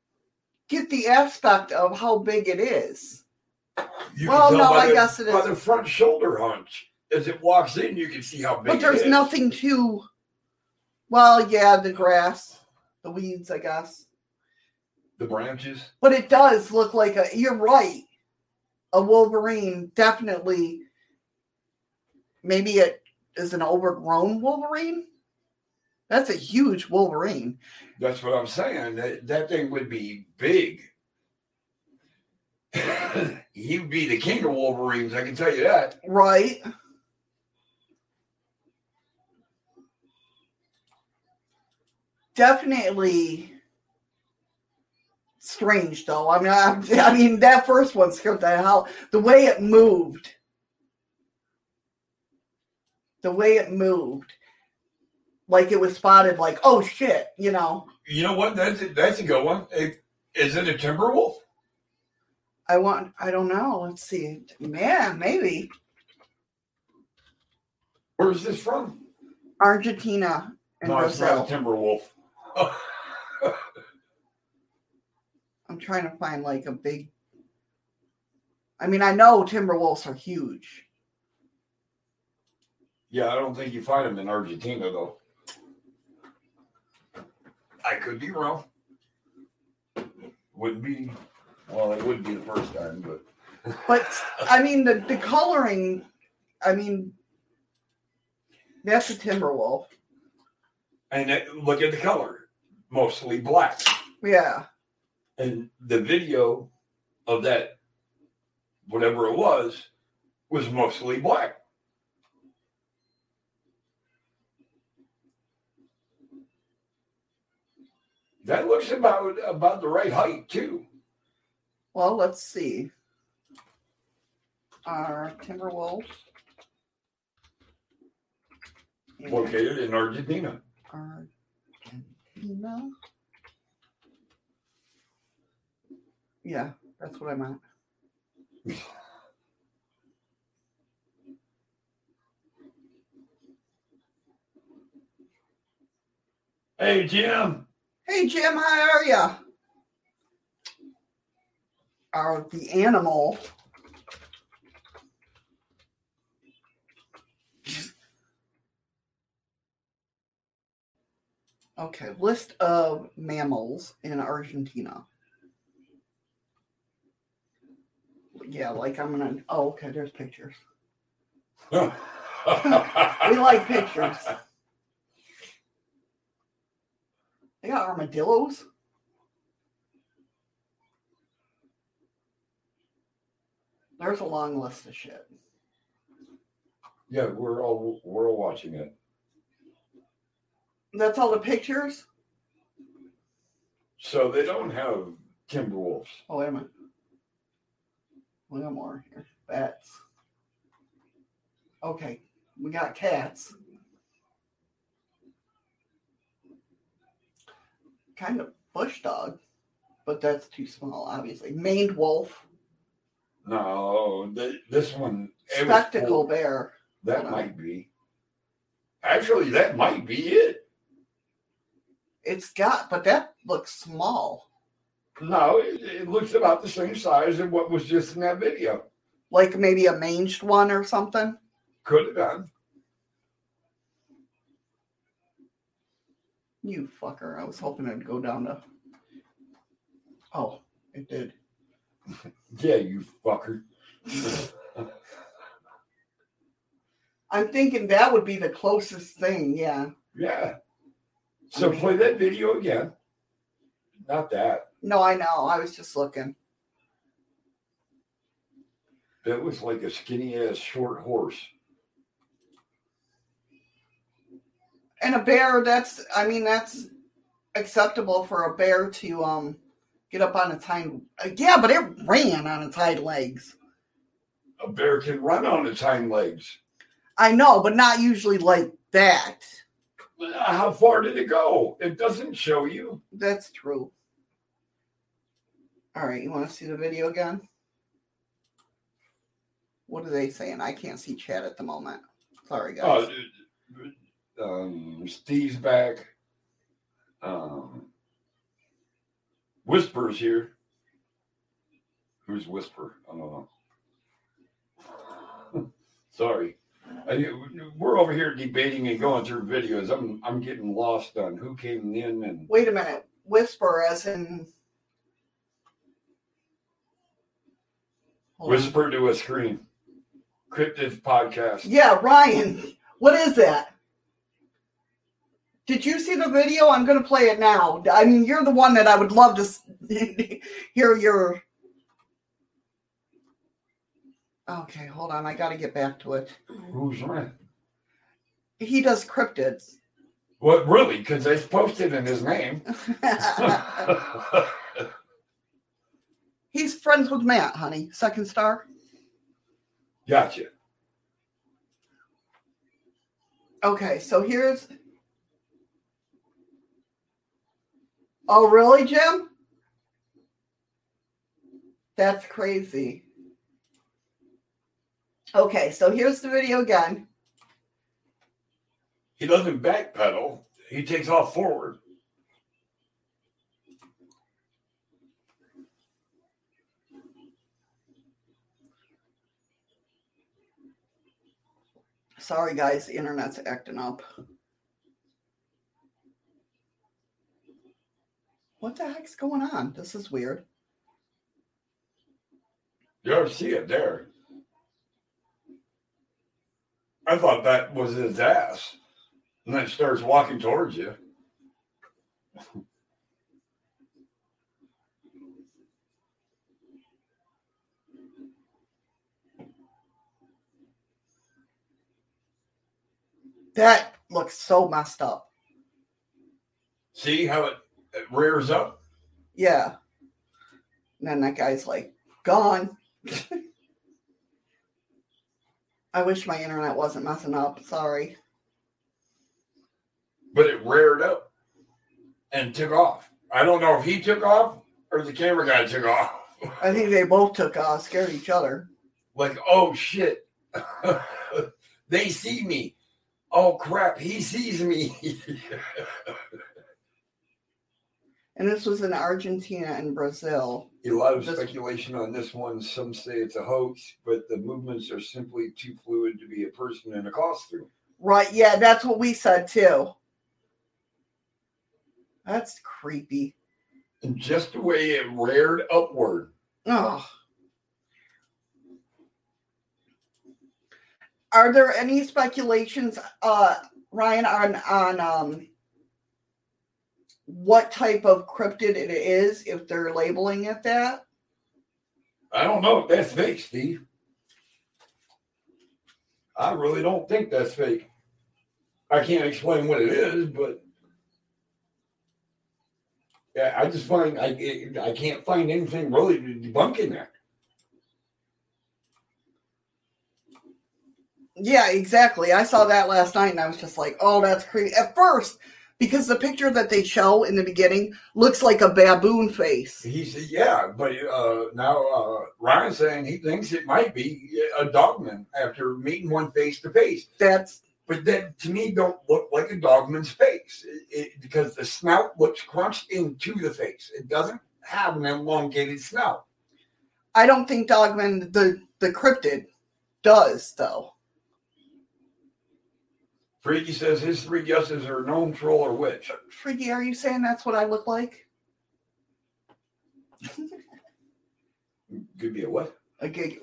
get the aspect of how big it is. You Well, no, I the, guess it by is. the front shoulder hunch. As it walks in, you can see how big But there's nothing to well, yeah, the grass, the weeds, I guess. The branches. But it does look like a. You're right. A Wolverine definitely. Maybe it is an overgrown Wolverine. That's a huge Wolverine. That's what I'm saying. That, that thing would be big. He'd be the king of Wolverines, I can tell you that. Right. Definitely strange, though. I mean, I, I mean, that first one scared the hell. The way it moved, the way it moved, like it was spotted. Like, oh shit, you know. You know what? That's a, that's a good one. It- Is it a timber wolf? I want. I don't know. Let's see. Man, maybe Where's this from? Argentina and no, it's not Brazil. a timber wolf. I'm trying to find like a big. I mean, I know Timberwolves are huge. Yeah, I don't think you find them in Argentina though. I could be wrong. Wouldn't be well, it would be the first time, but But I mean, the, the coloring, I mean, that's a Timberwolf. and it- look at the color, mostly black. Yeah. And the video of that, whatever it was, was mostly black. That looks about about the right height too. Well, let's see. Our Timberwolves. Located in Argentina. Argentina. Yeah, that's what I meant. Hey Jim. Hey Jim, how are ya? Are the animal Okay, list of mammals in Argentina. Yeah, like I'm gonna. Oh, okay. There's pictures. we like pictures. They got armadillos. There's a long list of shit. Yeah, we're all we're all watching it. That's all the pictures. So they don't have Timberwolves. Oh wait a minute. We got more here. Bats. Okay, we got cats. Kind of bush dog, but that's too small, obviously. Maned wolf, No, th- this one spectacle full- bear. That Hold on. might be. Actually, that might be it. It's got, but that looks small. No, it, it looks about the same size as what was just in that video. Like maybe a manged one or something. Could have done. You fucker. I was hoping I'd go down to. Oh, it did. Yeah, you fucker. I'm thinking that would be the closest thing. Yeah. yeah. So play that video again. Not that. No, I know. I was just looking. That was like a skinny ass short horse. And a bear, that's, I mean, that's acceptable for a bear to um get up on its hind. uh, Yeah, but it ran on its hind legs. A bear can run on its hind legs. I know, but not usually like that. How far did it go? It doesn't show you. That's true. All right, you want to see the video again? What are they saying? I can't see chat at the moment. Sorry, guys. Uh, um, Steve's back. Um, Whisper's here. Who's Whisper? I don't know. Sorry. I, we're over here debating and going through videos. I'm I'm getting lost on who came in and Wait a minute. Whisper, as in. Hold on. whisper to a screen. Cryptid podcast. Yeah, Ryan. What is that? Did you see the video? I'm going to play it now. I mean, you're the one that I would love to hear your. Okay, hold on. I got to get back to it. Who's Ryan? He does cryptids. What really? Because it's posted in his name. He's friends with Matt, honey. Second star. Gotcha. Okay, so here's. Oh, really, Jim? That's crazy. Okay, so here's the video again. He doesn't backpedal. He takes off forward. Sorry, guys, the internet's acting up. What the heck's going on? This is weird. You ever see it there? I thought that was his ass. And then it starts walking towards you. That looks so messed up. See how it, it rears up? Yeah. And then that guy's like, gone. I wish my internet wasn't messing up. Sorry. But it reared up and took off. I don't know if he took off or the camera guy took off. I think they both took off, scared each other. Like, oh shit. they see me. Oh crap, he sees me. And this was in Argentina and Brazil. A lot of This- speculation on this one. Some say it's a hoax, but the movements are simply too fluid to be a person in a costume. Right. Yeah, that's what we said too. That's creepy. And just the way it reared upward. Oh. Are there any speculations, uh, Ryan, on on um what type of cryptid it is if they're labeling it that? I don't know if that's fake, Steve. I really don't think that's fake. I can't explain what it is, but yeah, I just find I I can't find anything really debunking that. Yeah, exactly. I saw that last night and I was just like, oh, that's creepy. At first, because the picture that they show in the beginning looks like a baboon face. He said, "Yeah," but uh, now uh, Ryan's saying he thinks it might be a dogman after meeting one face to face. That's But that to me don't look like a dogman's face It- it- because the snout looks crunched into the face. It doesn't have an elongated snout. I don't think Dogman the the cryptid does though. Freaky says his three guesses are gnome, troll, or witch. Freaky, are you saying that's what I look like? Could be a what? A gig,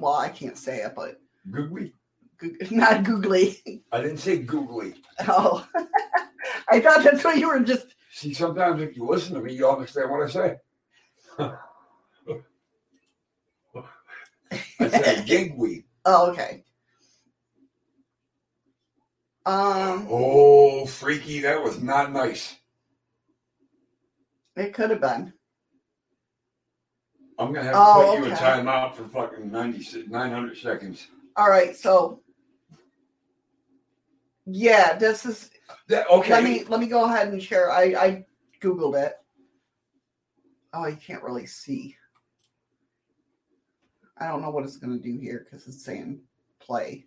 well, I can't say it, but Googly? goog- not googly. I didn't say googly. Oh, I thought that's what you were just. See, sometimes if you listen to me, you understand what I say. I said gigweed. Oh, okay. Um, Oh, freaky, that was not nice. it could have been. I'm gonna have to Oh, put you in timeout for fucking 90, 900 seconds. All right, so yeah, this is. That, okay. Let me let me go ahead and share. I I googled it. Oh, you can't really see. I don't know what it's going to do here because it's saying play.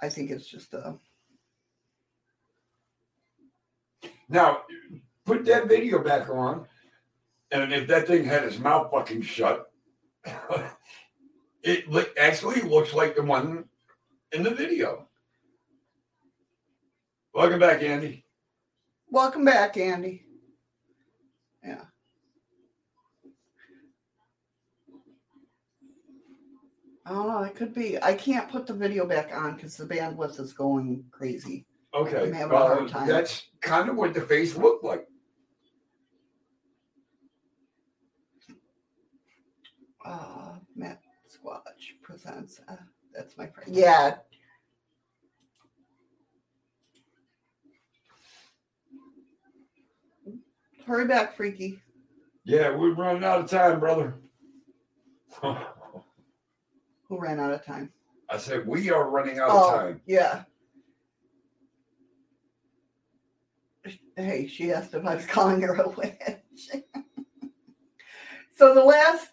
I think it's just a. Now, put that video back on, and if that thing had its mouth fucking shut, it actually looks like the one in the video. Welcome back, Andy. Welcome back, Andy. Yeah. I don't know. It could be. I can't put the video back on because the bandwidth is going crazy. Okay, I'm having a hard time. that's kind of what the face looked like. Uh, Matt Squatch presents. Uh, that's my friend. Yeah. Hurry back, Freaky. Yeah, we're running out of time, brother. Who ran out of time? I said we are running out oh, of time. yeah. Hey, she asked if I was calling her a witch. so the last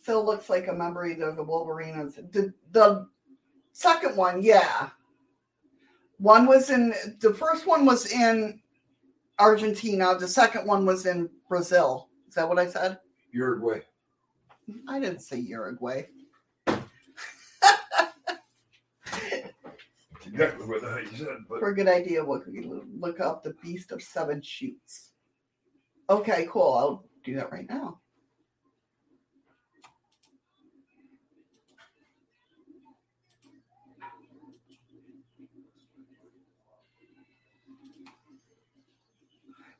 still looks like a memory of the Wolverine. The the second one, yeah. One was in the first one was in Argentina. The second one was in Brazil. Is that what I said? Uruguay. I didn't say Uruguay. Exactly what the hell you said. But For a good idea, what could look up? The Beast of Seven Shoots. Okay, cool. I'll do that right now.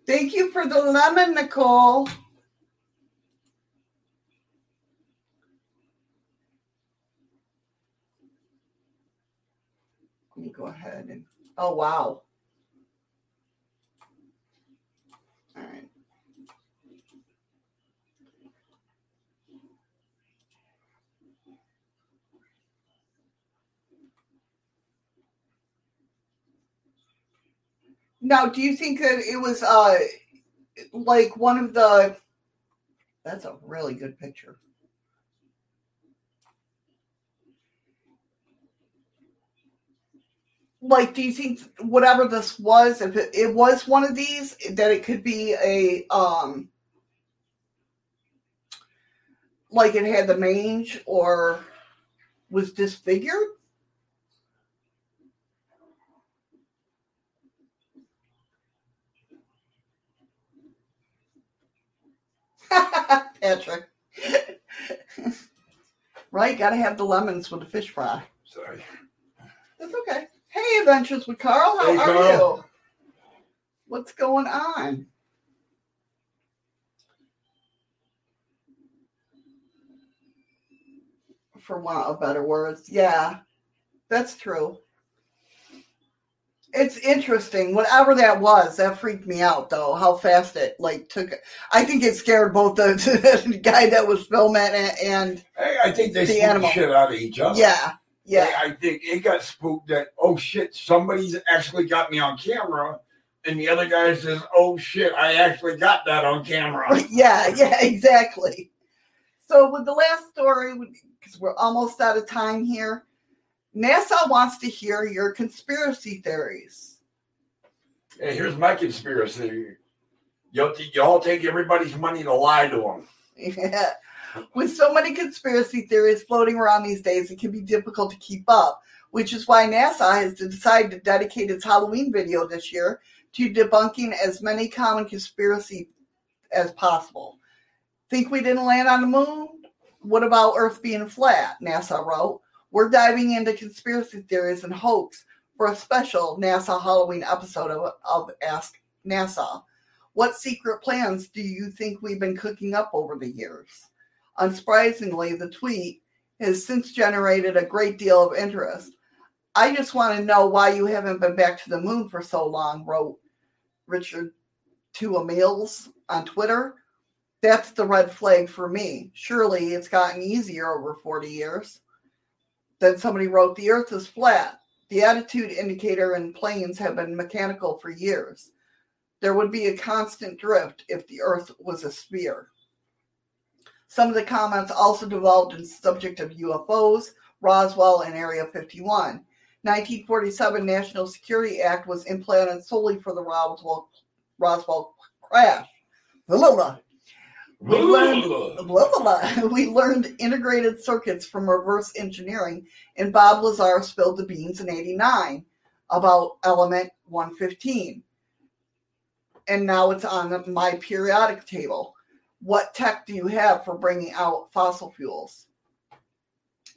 Thank you for the lemon, Nicole. Go ahead and. Oh, wow. All right. Now, do you think that it was uh like one of the That's a really good picture. Like, do you think whatever this was, if it, it was one of these, that it could be a um like it had the mange or was disfigured? Patrick. right? Gotta have the lemons with the fish fry. sorry. That's okay. Hey, Adventures with Carl. How Hey, are Carl. you? What's going on? For want of better words. Yeah, that's true. It's interesting. Whatever that was, that freaked me out though. How fast it like took. I think it scared both the, the guy that was filming it and Hey, I think they The animal. shit out of each other. yeah, yeah. I think it got spooked that oh shit, somebody's actually got me on camera, and the other guy says, "Oh shit, I actually got that on camera." yeah, yeah, exactly. So with the last story, because we're almost out of time here, NASA wants to hear your conspiracy theories. Hey, here's my conspiracy. Y'all, y'all take everybody's money to lie to them. Yeah. With so many conspiracy theories floating around these days, it can be difficult to keep up, which is why NASA has decided to dedicate its Halloween video this year to debunking as many common conspiracy as possible. Think we didn't land on the moon? What about Earth being flat? NASA wrote. We're diving into conspiracy theories and hoax for a special NASA Halloween episode of, of Ask NASA. What secret plans do you think we've been cooking up over the years? Unsurprisingly, the tweet has since generated a great deal of interest. I just want to know why you haven't been back to the moon for so long, wrote Richard Tua Mills on Twitter. That's the red flag for me. Surely it's gotten easier over 40 years. Then somebody wrote, The earth is flat. The attitude indicator and planes have been mechanical for years. There would be a constant drift if the earth was a sphere. Some of the comments also devolved in subject of UFOs, Roswell, and Area 51. 1947 National Security Act was implanted solely for the Roswell, Roswell crash. Blah, blah. We learned, blah, blah, blah. we learned integrated circuits from reverse engineering, and Bob Lazar spilled the beans in 89 about element 115. And now it's on my periodic table. What tech do you have for bringing out fossil fuels?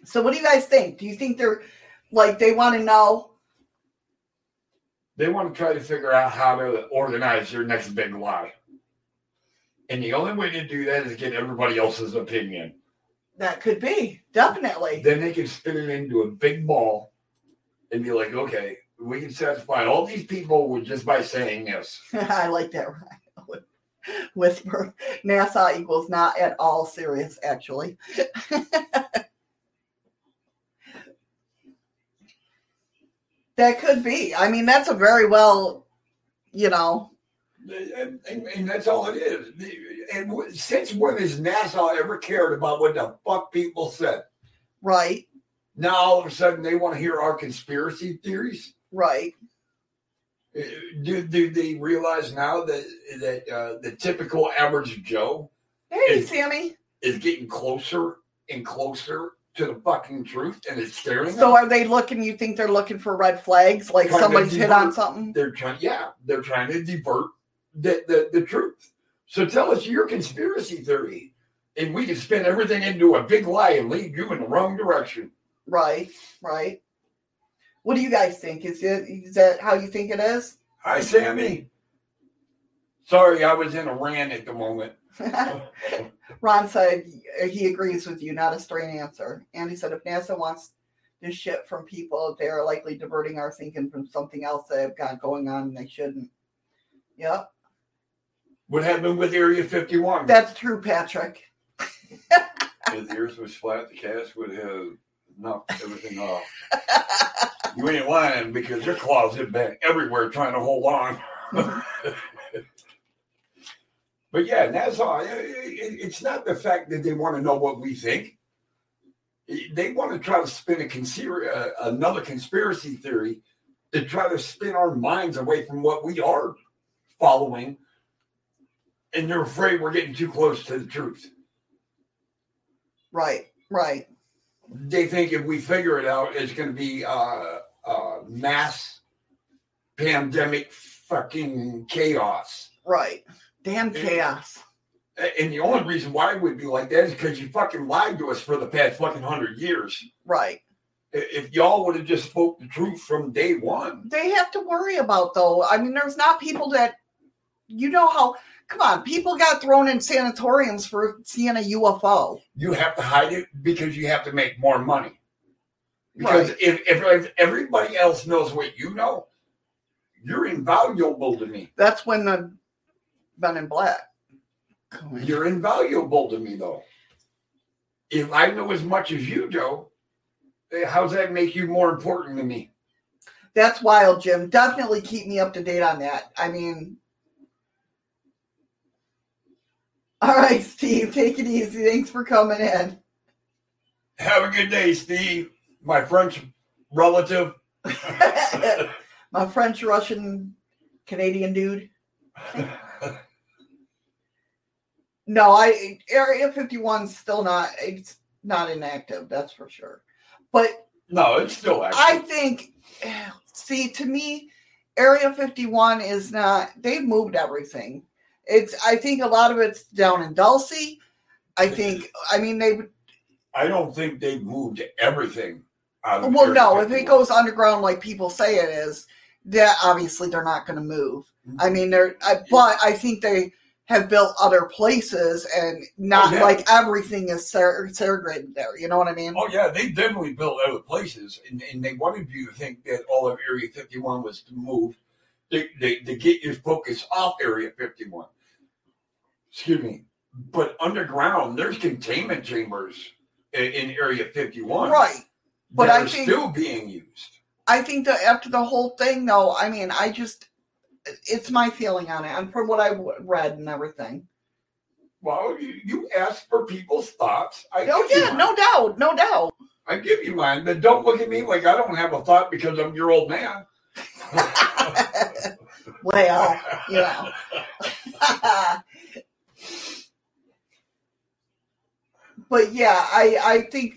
So, what do you guys think? Do you think they're like they want to know? They want to try to figure out how to organize their next big lie. And the only way to do that is get everybody else's opinion. That could be definitely. Then they can spin it into a big ball and be like, okay, we can satisfy all these people with just by saying this. I like that. Whisper. NASA equals not at all serious, actually. that could be. I mean, that's a very well, you know, And, and, and that's all it is. And since when has NASA ever cared about what the fuck people said? right, Now all of a sudden they want to hear our conspiracy theories. right. Do, do they realize now that that uh, the typical average Joe Hey, Is- Sammy. is getting closer and closer to the fucking truth and it's scaring So them. are they looking? You think they're looking for red flags, like Trying somebody's hit on something? They're trying, yeah, they're trying to divert the, the, the truth. So tell us your conspiracy theory, and we can spin everything into a big lie and lead you in the wrong direction. Right, right. What do you guys think? Is it is that how you think it is? Hi, Sammy. Sorry, I was in a rant at the moment. Ron said he agrees with you, not a straight answer. Andy said if NASA wants this shit from people, they are likely diverting our thinking from something else they have got going on and they shouldn't. Yep, What happened with Area 51? that's true, Patrick. if the earth was flat, the cast would have knocked everything off. you ain't lying because your claws have been everywhere trying to hold on. but yeah, it- it's not the fact that they want to know what we think. They want to try to spin a conspir- uh, another conspiracy theory to try to spin our minds away from what we are following. And they're afraid we're getting too close to the truth. Right, right. They think if we figure it out, it's going to be uh, uh, mass pandemic fucking chaos. Right. Damn chaos. And the only reason why it would be like that is because you fucking lied to us for the past fucking hundred years. Right. If y'all would have just spoke the truth from day one, They have to worry about though. I mean, there's not people that you know how come on, people got thrown in sanatoriums for seeing a UFO. you have to hide it because you have to make more money. Because Right. if, if if everybody else knows what you know, you're invaluable to me. That's when the Men in Black. You're invaluable to me, though. If I know as much as you do, eh, how's that make you more important to me? That's wild, Jim. Definitely keep me up to date on that. I mean, all right, Steve, take it easy. Thanks for coming in. Have a good day, Steve, my French relative. My French, Russian, Canadian dude. No, I Area 51's still not it's not inactive, that's for sure. But No, it's still active. I think see to me Area 51 is not they've moved everything. It's I think a lot of it's down in Dulce. I think I mean they I don't think they've moved everything. Out of well no, if it goes underground like people say it is, that obviously they're not going to move. Mm-hmm. I mean they're I, but I think they have built other places and not Oh, yeah. like everything is segregated there. You know what I mean? Oh yeah, they definitely built other places, and, and they wanted you to think that all of Area 51 was to move, to, to, to get your focus off Area 51. Excuse me, but underground, there's containment chambers in, in Area 51, Right. But I think- still being used. I think that after the whole thing, though, I mean, I just, it's my feeling on it, and from what I read and everything. Well, you, you ask for people's thoughts. I Oh yeah, no doubt, no doubt. I give you mine, but don't look at me like I don't have a thought because I'm your old man. Well, you know. but yeah, I I think.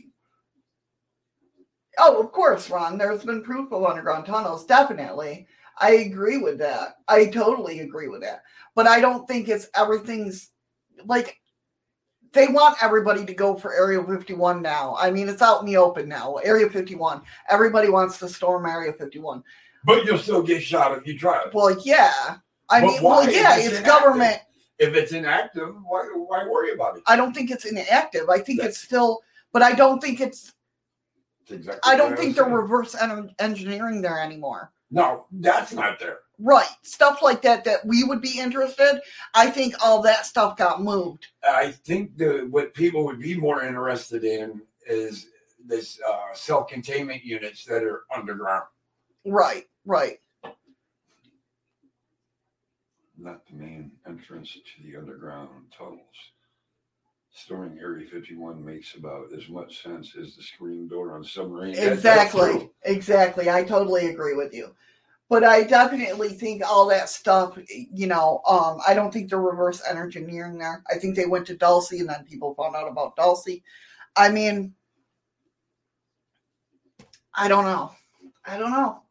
Oh, of course, Ron. There's been proof of underground tunnels. Definitely, I agree with that. I totally agree with that. But I don't think it's everything's like they want everybody to go for Area 51 now. I mean, it's out in the open now. Area 51. Everybody wants to storm Area 51. But you'll still get shot if you try it. Well, yeah. I But mean, why? well, yeah, If it's inactive- government. If it's inactive, why, why worry about it? I don't think it's inactive. I think it's still, but I don't think it's. Exactly I don't think they're reverse en- engineering there anymore. No, that's not there. Right, stuff like that that we would be interested. I think all that stuff got moved. I think the what people would be more interested in is this uh, self containment units that are underground, Right, right. not the main entrance to the underground tunnels. Storming Area 51 makes about as much sense as the screen door on a submarine. Exactly, exactly. I totally agree with you. But I definitely think all that stuff, you know, um, I don't think they're reverse engineering there. I think they went to Dulce and then people found out about Dulce. I mean, I don't know. I don't know.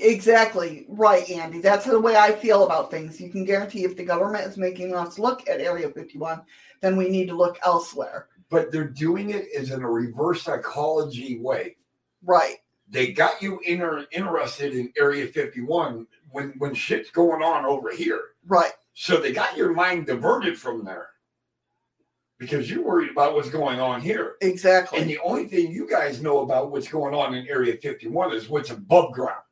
Exactly right, Andy. That's the way I feel about things. You can guarantee if the government is making us look at Area 51, then we need to look elsewhere. But they're doing it as in a reverse psychology way. Right. They got you inter- interested in Area 51 when when shit's going on over here. Right. So they got your mind diverted from there because you're worried about what's going on here. Exactly. And the only thing you guys know about what's going on in Area 51 is what's above ground.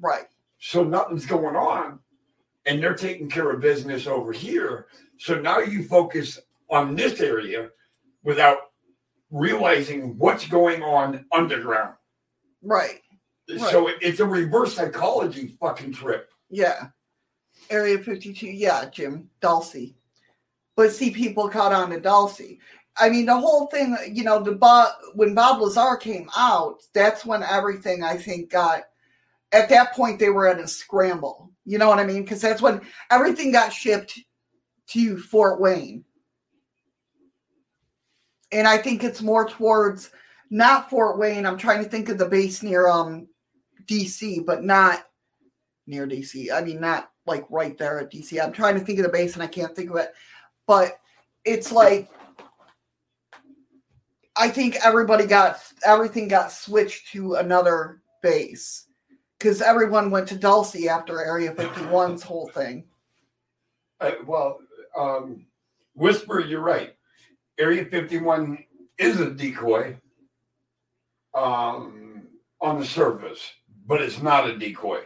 Right. So nothing's going on, and they're taking care of business over here. So now you focus on this area without realizing what's going on underground. Right. So it- it's a reverse psychology fucking trip. Yeah. Area 52. Yeah, Jim. Dulce. But see, people caught on to Dulce. I mean, the whole thing, you know, the Bob, when Bob Lazar came out, that's when everything I think got, at that point, they were in a scramble. You know what I mean? Because that's when everything got shipped to Fort Wayne. And I think it's more towards not Fort Wayne. I'm trying to think of the base near um DC, but not near DC. I mean, not like right there at DC. I'm trying to think of the base and I can't think of it. But it's like I think everybody got everything got switched to another base because everyone went to Dulce after Area 51's whole thing. Uh, well, um, Whisper, you're right. Area 51 is a decoy um, on the surface, but it's not a decoy.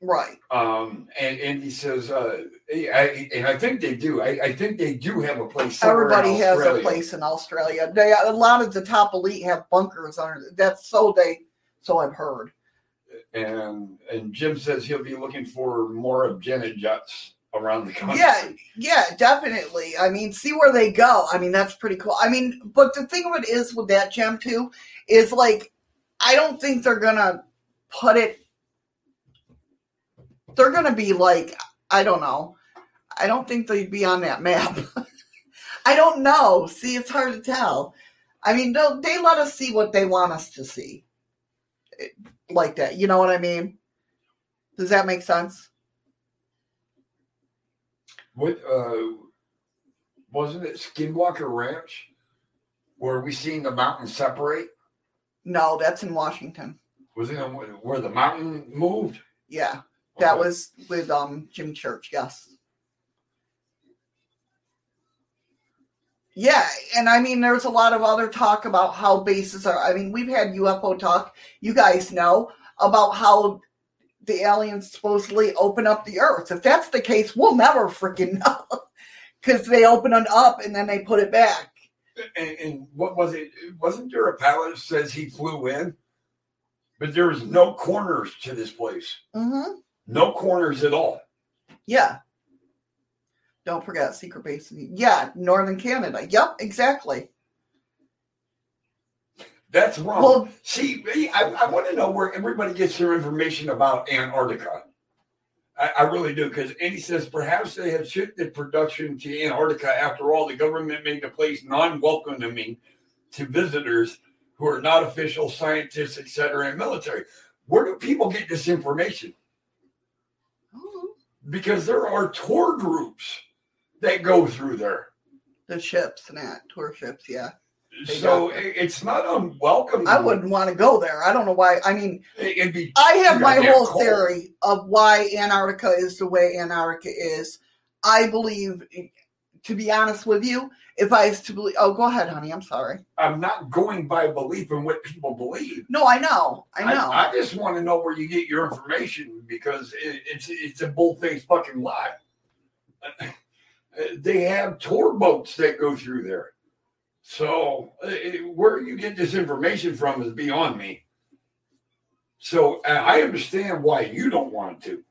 Right. Um, and, and he says, uh, I, and I think they do. I, I think they do have a place. Everybody has a place in Australia. They a lot of the top elite have bunkers under. That's so they. So I've heard. And and Jim says he'll be looking for more of Jenna Juts around the country. Yeah, yeah, definitely. I mean, see where they go. I mean, that's pretty cool. I mean, but the thing of it is with that gem too, is like, I don't think they're gonna put it. They're gonna be like, I don't know. I don't think they'd be on that map. I don't know. See, it's hard to tell. I mean, they let us see what they want us to see, It- like that. You know what I mean? Does that make sense? What uh, wasn't it Skinwalker Ranch where we seen the mountain separate? No, that's in Washington. Was it where the mountain moved? Yeah, that Okay. was with um Jim Church. Yes. Yeah, and I mean, there's a lot of other talk about how bases are. I mean, we've had UFO talk. You guys know about how the aliens supposedly open up the Earth. If that's the case, we'll never freaking know because they open it up and then they put it back. And, and what was it? Wasn't there a pilot says he flew in, but there was no corners to this place. Mm-hmm. No corners at all. Yeah. Don't forget secret base. Yeah, Northern Canada. Yep, exactly. That's wrong. Well- See, I, I want to know where everybody gets their information about Antarctica. I, I really do, because Andy says perhaps they have shifted production to Antarctica. After all, the government made the place non-welcoming to visitors who are not official scientists, etc., and military. Where do people get this information? Mm-hmm. Because there are tour groups that go through there. The ships and that tour ships, yeah. They So it's not unwelcome. I wouldn't want to go there. I don't know why. I mean, It'd be I have my whole cold. theory of why Antarctica is the way Antarctica is. I believe, to be honest with you, if I was to believe, oh, go ahead, honey. I'm sorry. I'm not going by belief in what people believe. No, I know, I know. I, just want to know where you get your information because it, it's it's a bull-faced fucking lie. They have tour boats that go through there. So uh, where you get this information from is beyond me. So I understand why you don't want to.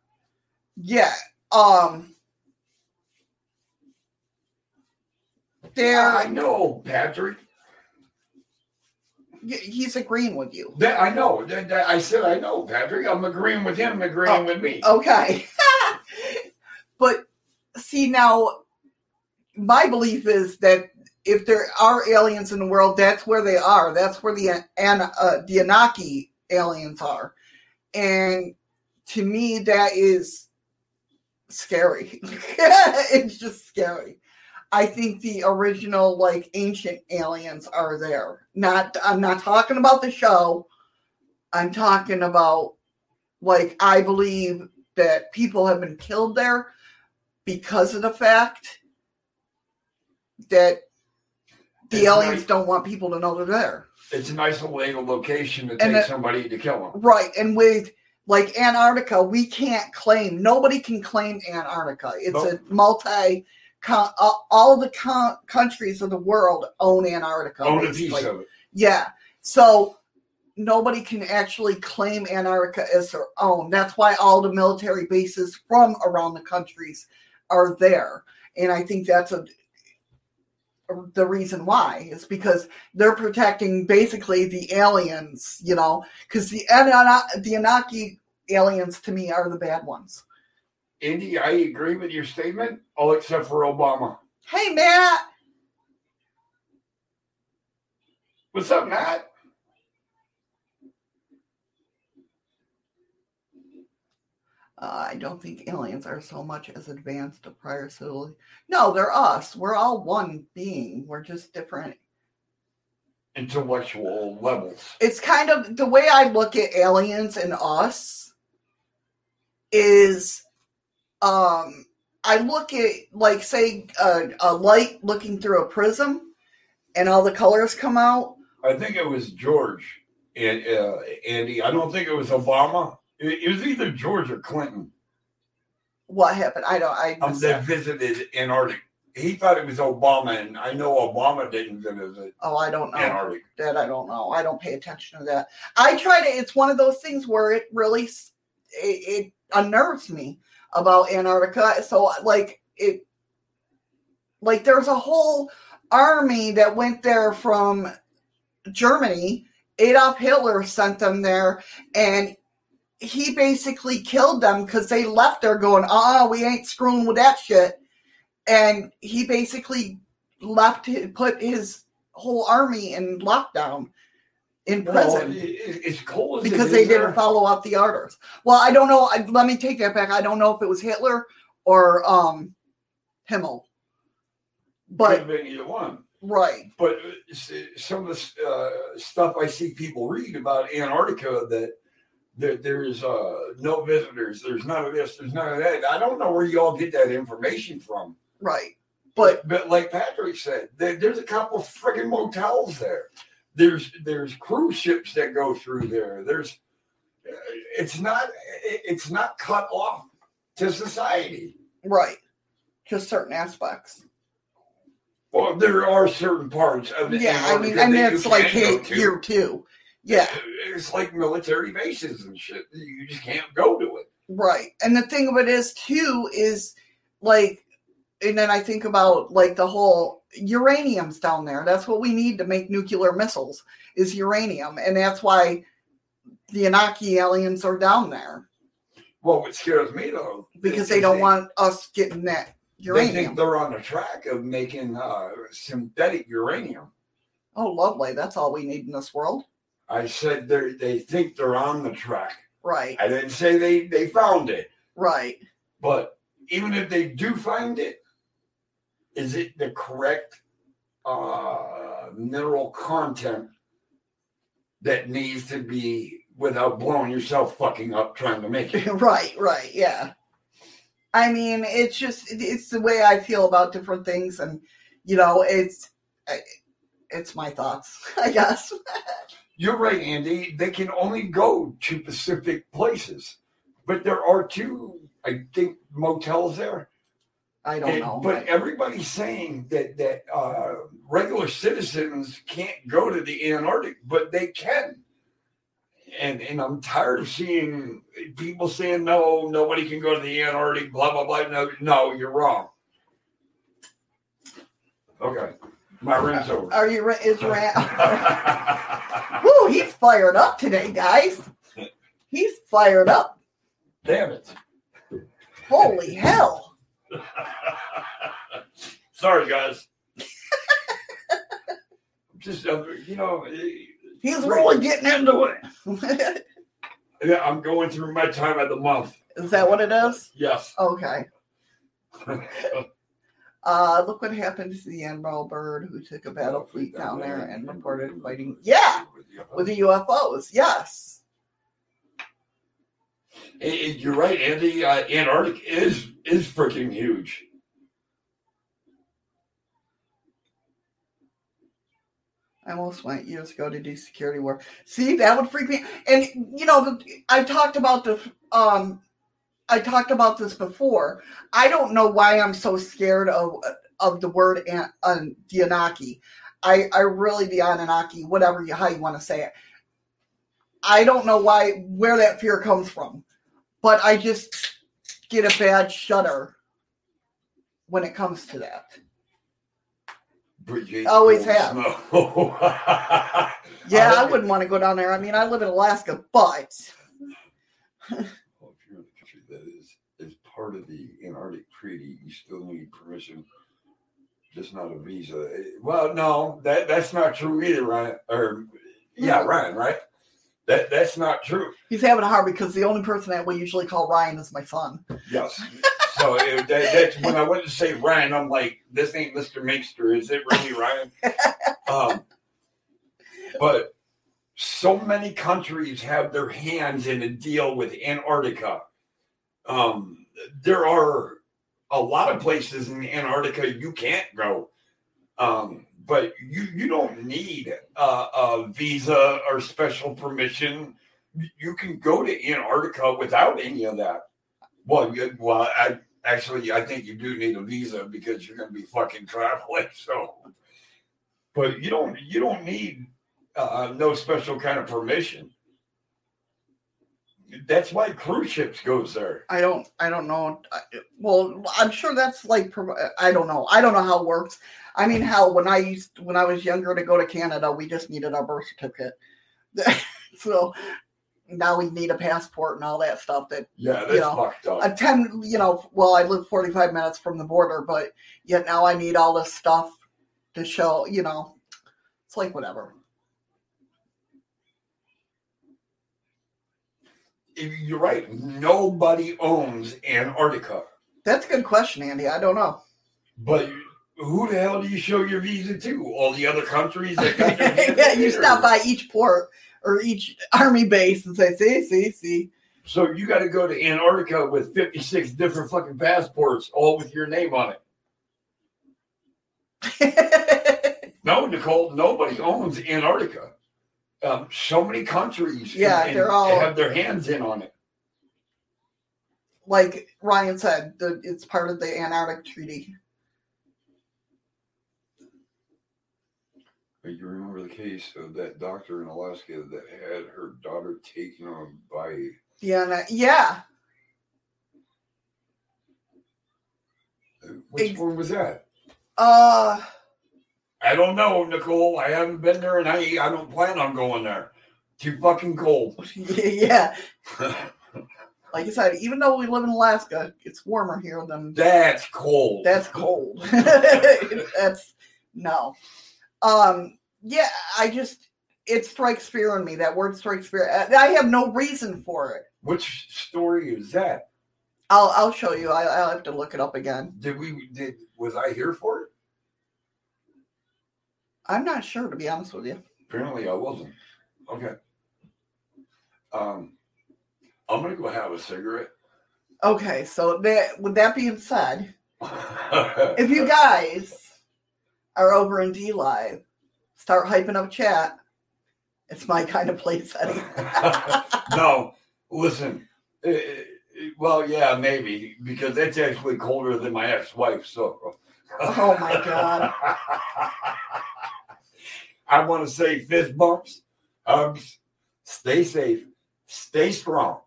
yeah. Um. There, I know, Patrick. he's agreeing with you. That I know. That, that- I said I know, Patrick. I'm agreeing with him, agreeing with me. Okay. but see now my belief is that if there are aliens in the world, that's where they are. That's where the An- uh, the Anunnaki aliens are, and to me, that is scary. it's just scary. I think the original, like ancient aliens, are there. Not, I'm not talking about the show. I'm talking about, like, I believe that people have been killed there because of the fact that the It's aliens nice- don't want people to know they're there. It's an isolated location to And take that- somebody to kill them. Right. And with like Antarctica, we can't claim, nobody can claim Antarctica. It's a multi, con- all all the con- countries of the world own Antarctica. Own a piece of it. Yeah. So nobody can actually claim Antarctica as their own. That's why all the military bases from around the countries are there. And I think that's a the reason why is because they're protecting basically the aliens, you know, because the the Anaki aliens to me are the bad ones. Indy, I agree with your statement, all except for Obama. Hey, Matt. What's up, Matt? Uh, I don't think aliens are so much as advanced to prior civilization. No, they're us. We're all one being. We're just different. Intellectual levels. It's kind of the way I look at aliens and us is um I look at like say a, a light looking through a prism and all the colors come out. I think it was George and uh, Andy. I don't think it was Obama. It, it was either George or Clinton What happened? I don't I um, that visited Antarctica. He thought it was Obama, and I know Obama didn't visit Oh, I don't know. Antarctica. That I don't know. I don't pay attention to that. I try to. It's one of those things where it really it, it unnerves me about Antarctica. So like it, like there's a whole army that went there from Germany. Adolf Hitler sent them there, and he basically killed them because they left there going, "Ah, we ain't screwing with that shit." And he basically left, put his whole army in lockdown in prison it- it's cold as because they didn't follow up the orders. Well, I don't know. I, let me take that back. I don't know if it was Hitler or um Himmel, Could but have been either one. right, But uh, some of the uh, stuff I see people read about Antarctica that there, there's uh, no visitors, there's none of this, there's none of that. I don't know where you all get that information from. right. But But like Patrick said, there, there's a couple of friggin' motels there. There's there's cruise ships that go through there. There's uh, it's not it's not cut off to society. right, just certain aspects. Well, there are certain parts of the Yeah, I mean, and that's like hey, to. here too. Yeah, it's like military bases and shit. You just can't go to it. Right. And the thing of it is too is like and then I think about like the whole uranium's down there. That's what we need to make nuclear missiles is uranium. And that's why the Anaki aliens are down there. Well, what scares me though, Because they don't want us getting that uranium. They think they're on the track of making uh, synthetic uranium. Oh lovely. That's all we need in this world. I said they they think they're on the track. Right. I didn't say they they found it, Right. but even if they do find it, is it the correct uh, mineral content that needs to be without blowing yourself fucking up trying to make it? right, right, yeah. I mean, it's just it's the way I feel about different things, and you know, it's it's my thoughts, I guess. You're right, Andy. They can only go to specific places, but there are two, I think, motels there. I don't And- know. But everybody's saying that that uh, regular citizens can't go to the Antarctic, but they can. And and I'm tired of seeing people saying no, nobody can go to the Antarctic. Blah blah blah. No, no, you're wrong. Okay, my ring's over. Are you? re- Is Rand? Woo! He's fired up today, guys. He's fired up. Damn it! Holy hell! Sorry, guys. just uh, you know. He's really getting into it. Yeah, I'm going through my time of the month. Is that what it is? Yes. Okay. Uh, look what happened to the Admiral Byrd who took a battle fleet down there and reported fighting. Yeah, with the UFOs. Yes. Eh, You're right, Andy. Uh, Antarctica is is freaking huge. I almost went years ago to do security work. See, that would freak me. And you know, the, I talked about the um, I talked about this before. I don't know why I'm so scared of of the word an, um, the Anunnaki. I I really the Anunnaki, whatever you how you want to say it. I don't know why where that fear comes from, but I just get a bad shudder when it comes to that. Always have. Yeah, I hope wouldn't want to go down there. I mean, I live in Alaska, but Well, if you're in a country that is is part of the Antarctic Treaty, you still need permission, just not a visa. Eh, Well, no, that that's not true either, Ryan. Or yeah, Ryan, right? That that's not true. he's having a hard because the only person that we usually call Ryan is my son. Yes. So eh, that, that's when I went to say Ryan, I'm like, this ain't Mr. Mixter. Is it really Ryan? um, but so many countries have their hands in a deal with Antarctica. Um, there are a lot of places in Antarctica you can't go, um, but you you don't need a, a visa or special permission. You can go to Antarctica without any of that. Well, you, well, I actually I think you do need a visa because you're going to be fucking traveling. So, but you don't you don't need uh, no special kind of permission. That's why cruise ships goes there. I don't, I don't know. Well, I'm sure that's like, I don't know. I don't know how it works. I mean, hell, when I used, when I was younger to go to Canada, we just needed our birth certificate. so now we need a passport and all that stuff. That Yeah, that's you know, fucked up. a ten, you know, well, I live 45 minutes from the border, but yet now I need all this stuff to show, you know, it's like whatever. You're right. Nobody owns Antarctica. That's a good question, Andy. I don't know. But who the hell do you show your visa to? All the other countries that got yeah, you stop by each port or each army base and say, see, see, see. So you got to go to Antarctica with 56 different fucking passports, all with your name on it. no, Nicole, nobody owns Antarctica. Um, so many countries Yeah, and- they're and all- have their hands in on it. like Ryan said, the, it's part of the Antarctic Treaty. But You remember the case of that doctor in Alaska that had her daughter taken on by Yeah, and yeah. which Ex- one was that? Uh, I don't know, Nicole. I haven't been there, and I I don't plan on going there. Too fucking cold. yeah. Like I said, even though we live in Alaska, it's warmer here than That's cold. that's cold. that's no. Um, yeah, I just it strikes fear in me. That word strikes fear. I have no reason for it. Which story is that? I'll I'll show you. I, I'll have to look it up again. Did we did was I here for it? I'm not sure to be honest with you. Apparently I wasn't. Okay. Um I'm gonna go have a cigarette. Okay, so that with that being said, if you guys are over in DLive, start hyping up chat. It's my kind of place setting. no, listen. eh, eh, well, yeah, maybe because it's actually colder than my ex-wife. So, Oh my God. I want to say fist bumps, hugs, stay safe, stay strong,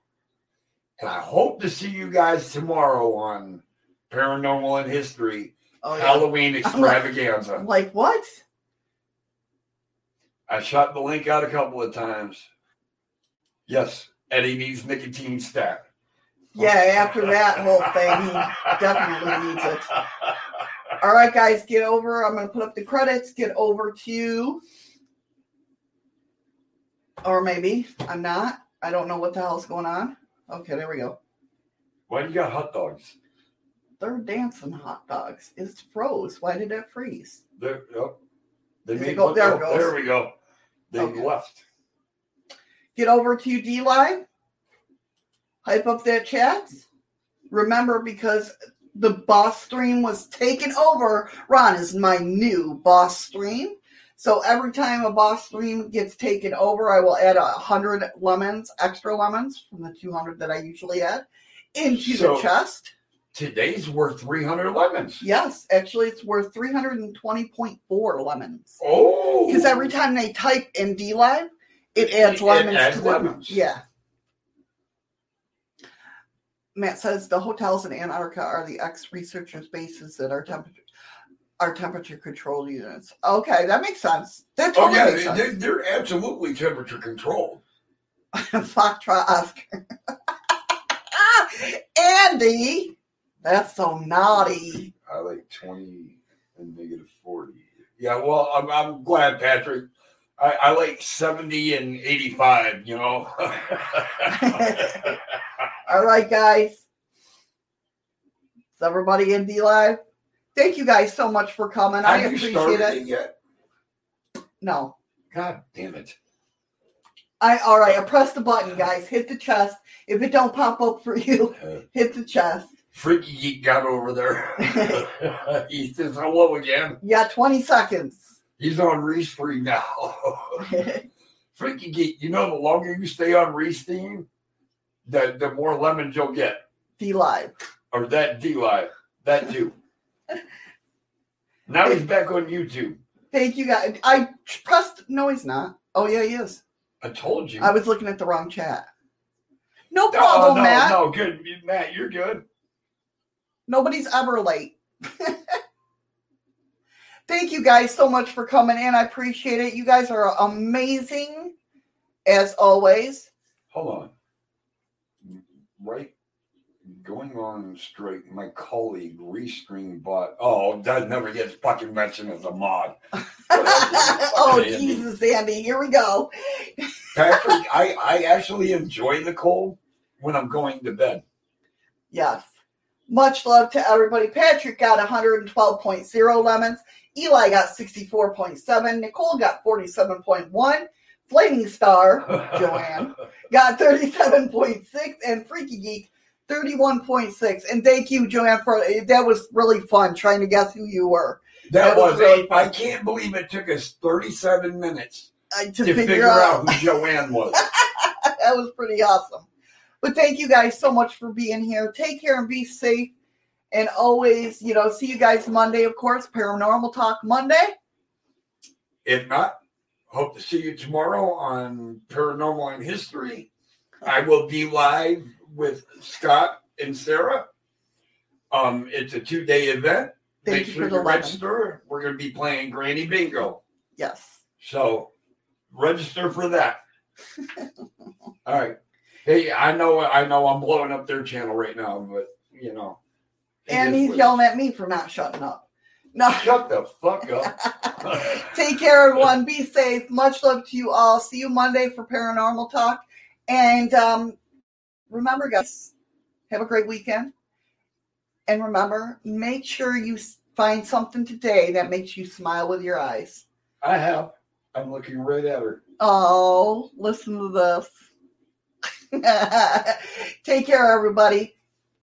and I hope to see you guys tomorrow on Paranormal and History Oh, yeah. Halloween I'm like- Extravaganza. Like, what? I shot the link out a couple of times. Yes, Eddie needs nicotine stat. Yeah, after that whole thing, he definitely needs it. All right, guys, get over. I'm going to put up the credits. Get over to Or maybe I'm not. I don't know what the hell's going on. Okay, there we go. Why do you got hot dogs? They're dancing hot dogs. It's froze. Why did it freeze? Oh, there, oh, they made go- there oh. There we go. They Okay. left. Get over to DLive. Hype up that chat. Remember, because the boss stream was taken over, Ron is my new boss stream. So every time a boss stream gets taken over, I will add a hundred lemons, extra lemons from the two hundred that I usually add, into So- the chest. Today's worth 300 lemons. Yes, actually, it's worth three hundred and twenty point four lemons. Oh. Because every time they type in DLive, it adds It lemons adds to the lemons. Yeah. Matt says the hotels in Antarctica are the ex researchers' bases that are temperature are temperature control units. Okay, that makes sense. That Oh yeah, makes they, sense. they're, absolutely temperature controlled. Foxtrot Oscar. Andy, that's so naughty. I like 20 and negative 40. Yeah, well, I'm, I'm glad, Patrick. I, I like 70 and 85, you know. All right, guys. Is everybody in DLive? Thank you guys so much for coming. I Have you appreciate it. yet? No. God damn it. I all right, I press the button, guys. Hit the chest. If it don't pop up for you, hit the chest. Freaky Geek got over there. he says hello again. Yeah, 20 seconds. He's on Restream now. Freaky Geek, you know, the longer you stay on Restream, the, the more lemons you'll get. DLive. Or that DLive. That too. now he's back on YouTube. Thank you guys. I pressed no, he's not. Oh yeah, he is. I told you. I was looking at the wrong chat. No No, problem, no, Matt. no, good. Matt, you're good. Nobody's ever late. Thank you guys so much for coming in. I appreciate it. You guys are amazing as always. Hold on. Right, going on straight. My colleague Restream bought. Oh, that never gets fucking mentioned as a mod. oh Andy. Jesus, Andy, here we go. Patrick, I I actually enjoy the cold when I'm going to bed. Yes. Much love to everybody. Patrick got 112.0 lemons. Eli got 64.7. Nicole got 47.1. Flaming Star, Joanne, got 37.6. And Freaky Geek, 31.6. And thank you, Joanne, for that was really fun trying to guess who you were. That, That was was, really I can't believe it took us 37 minutes Uh, to, figure, out who Joanne was. that was pretty awesome. But thank you guys so much for being here. Take care and be safe. And always, you know, see you guys Monday, of course. Paranormal Talk Monday. If not, hope to see you tomorrow on Paranormal and History. I will be live with Scott and Sarah. Um, it's a two day event. Thank Make you sure for the you register. We're going to be playing Granny Bingo. Yes. So register for that. All right. Hey, I know I know I'm blowing up their channel right now, but you know. And he's yelling at me for not shutting up. No. Shut the fuck up. Take care, everyone. Be safe. Much love to you all. See you Monday for Paranormal Talk. And um, remember, guys, have a great weekend. And remember, make sure you find something today that makes you smile with your eyes. I have. I'm looking right at her. Oh, listen to this. Take care, everybody.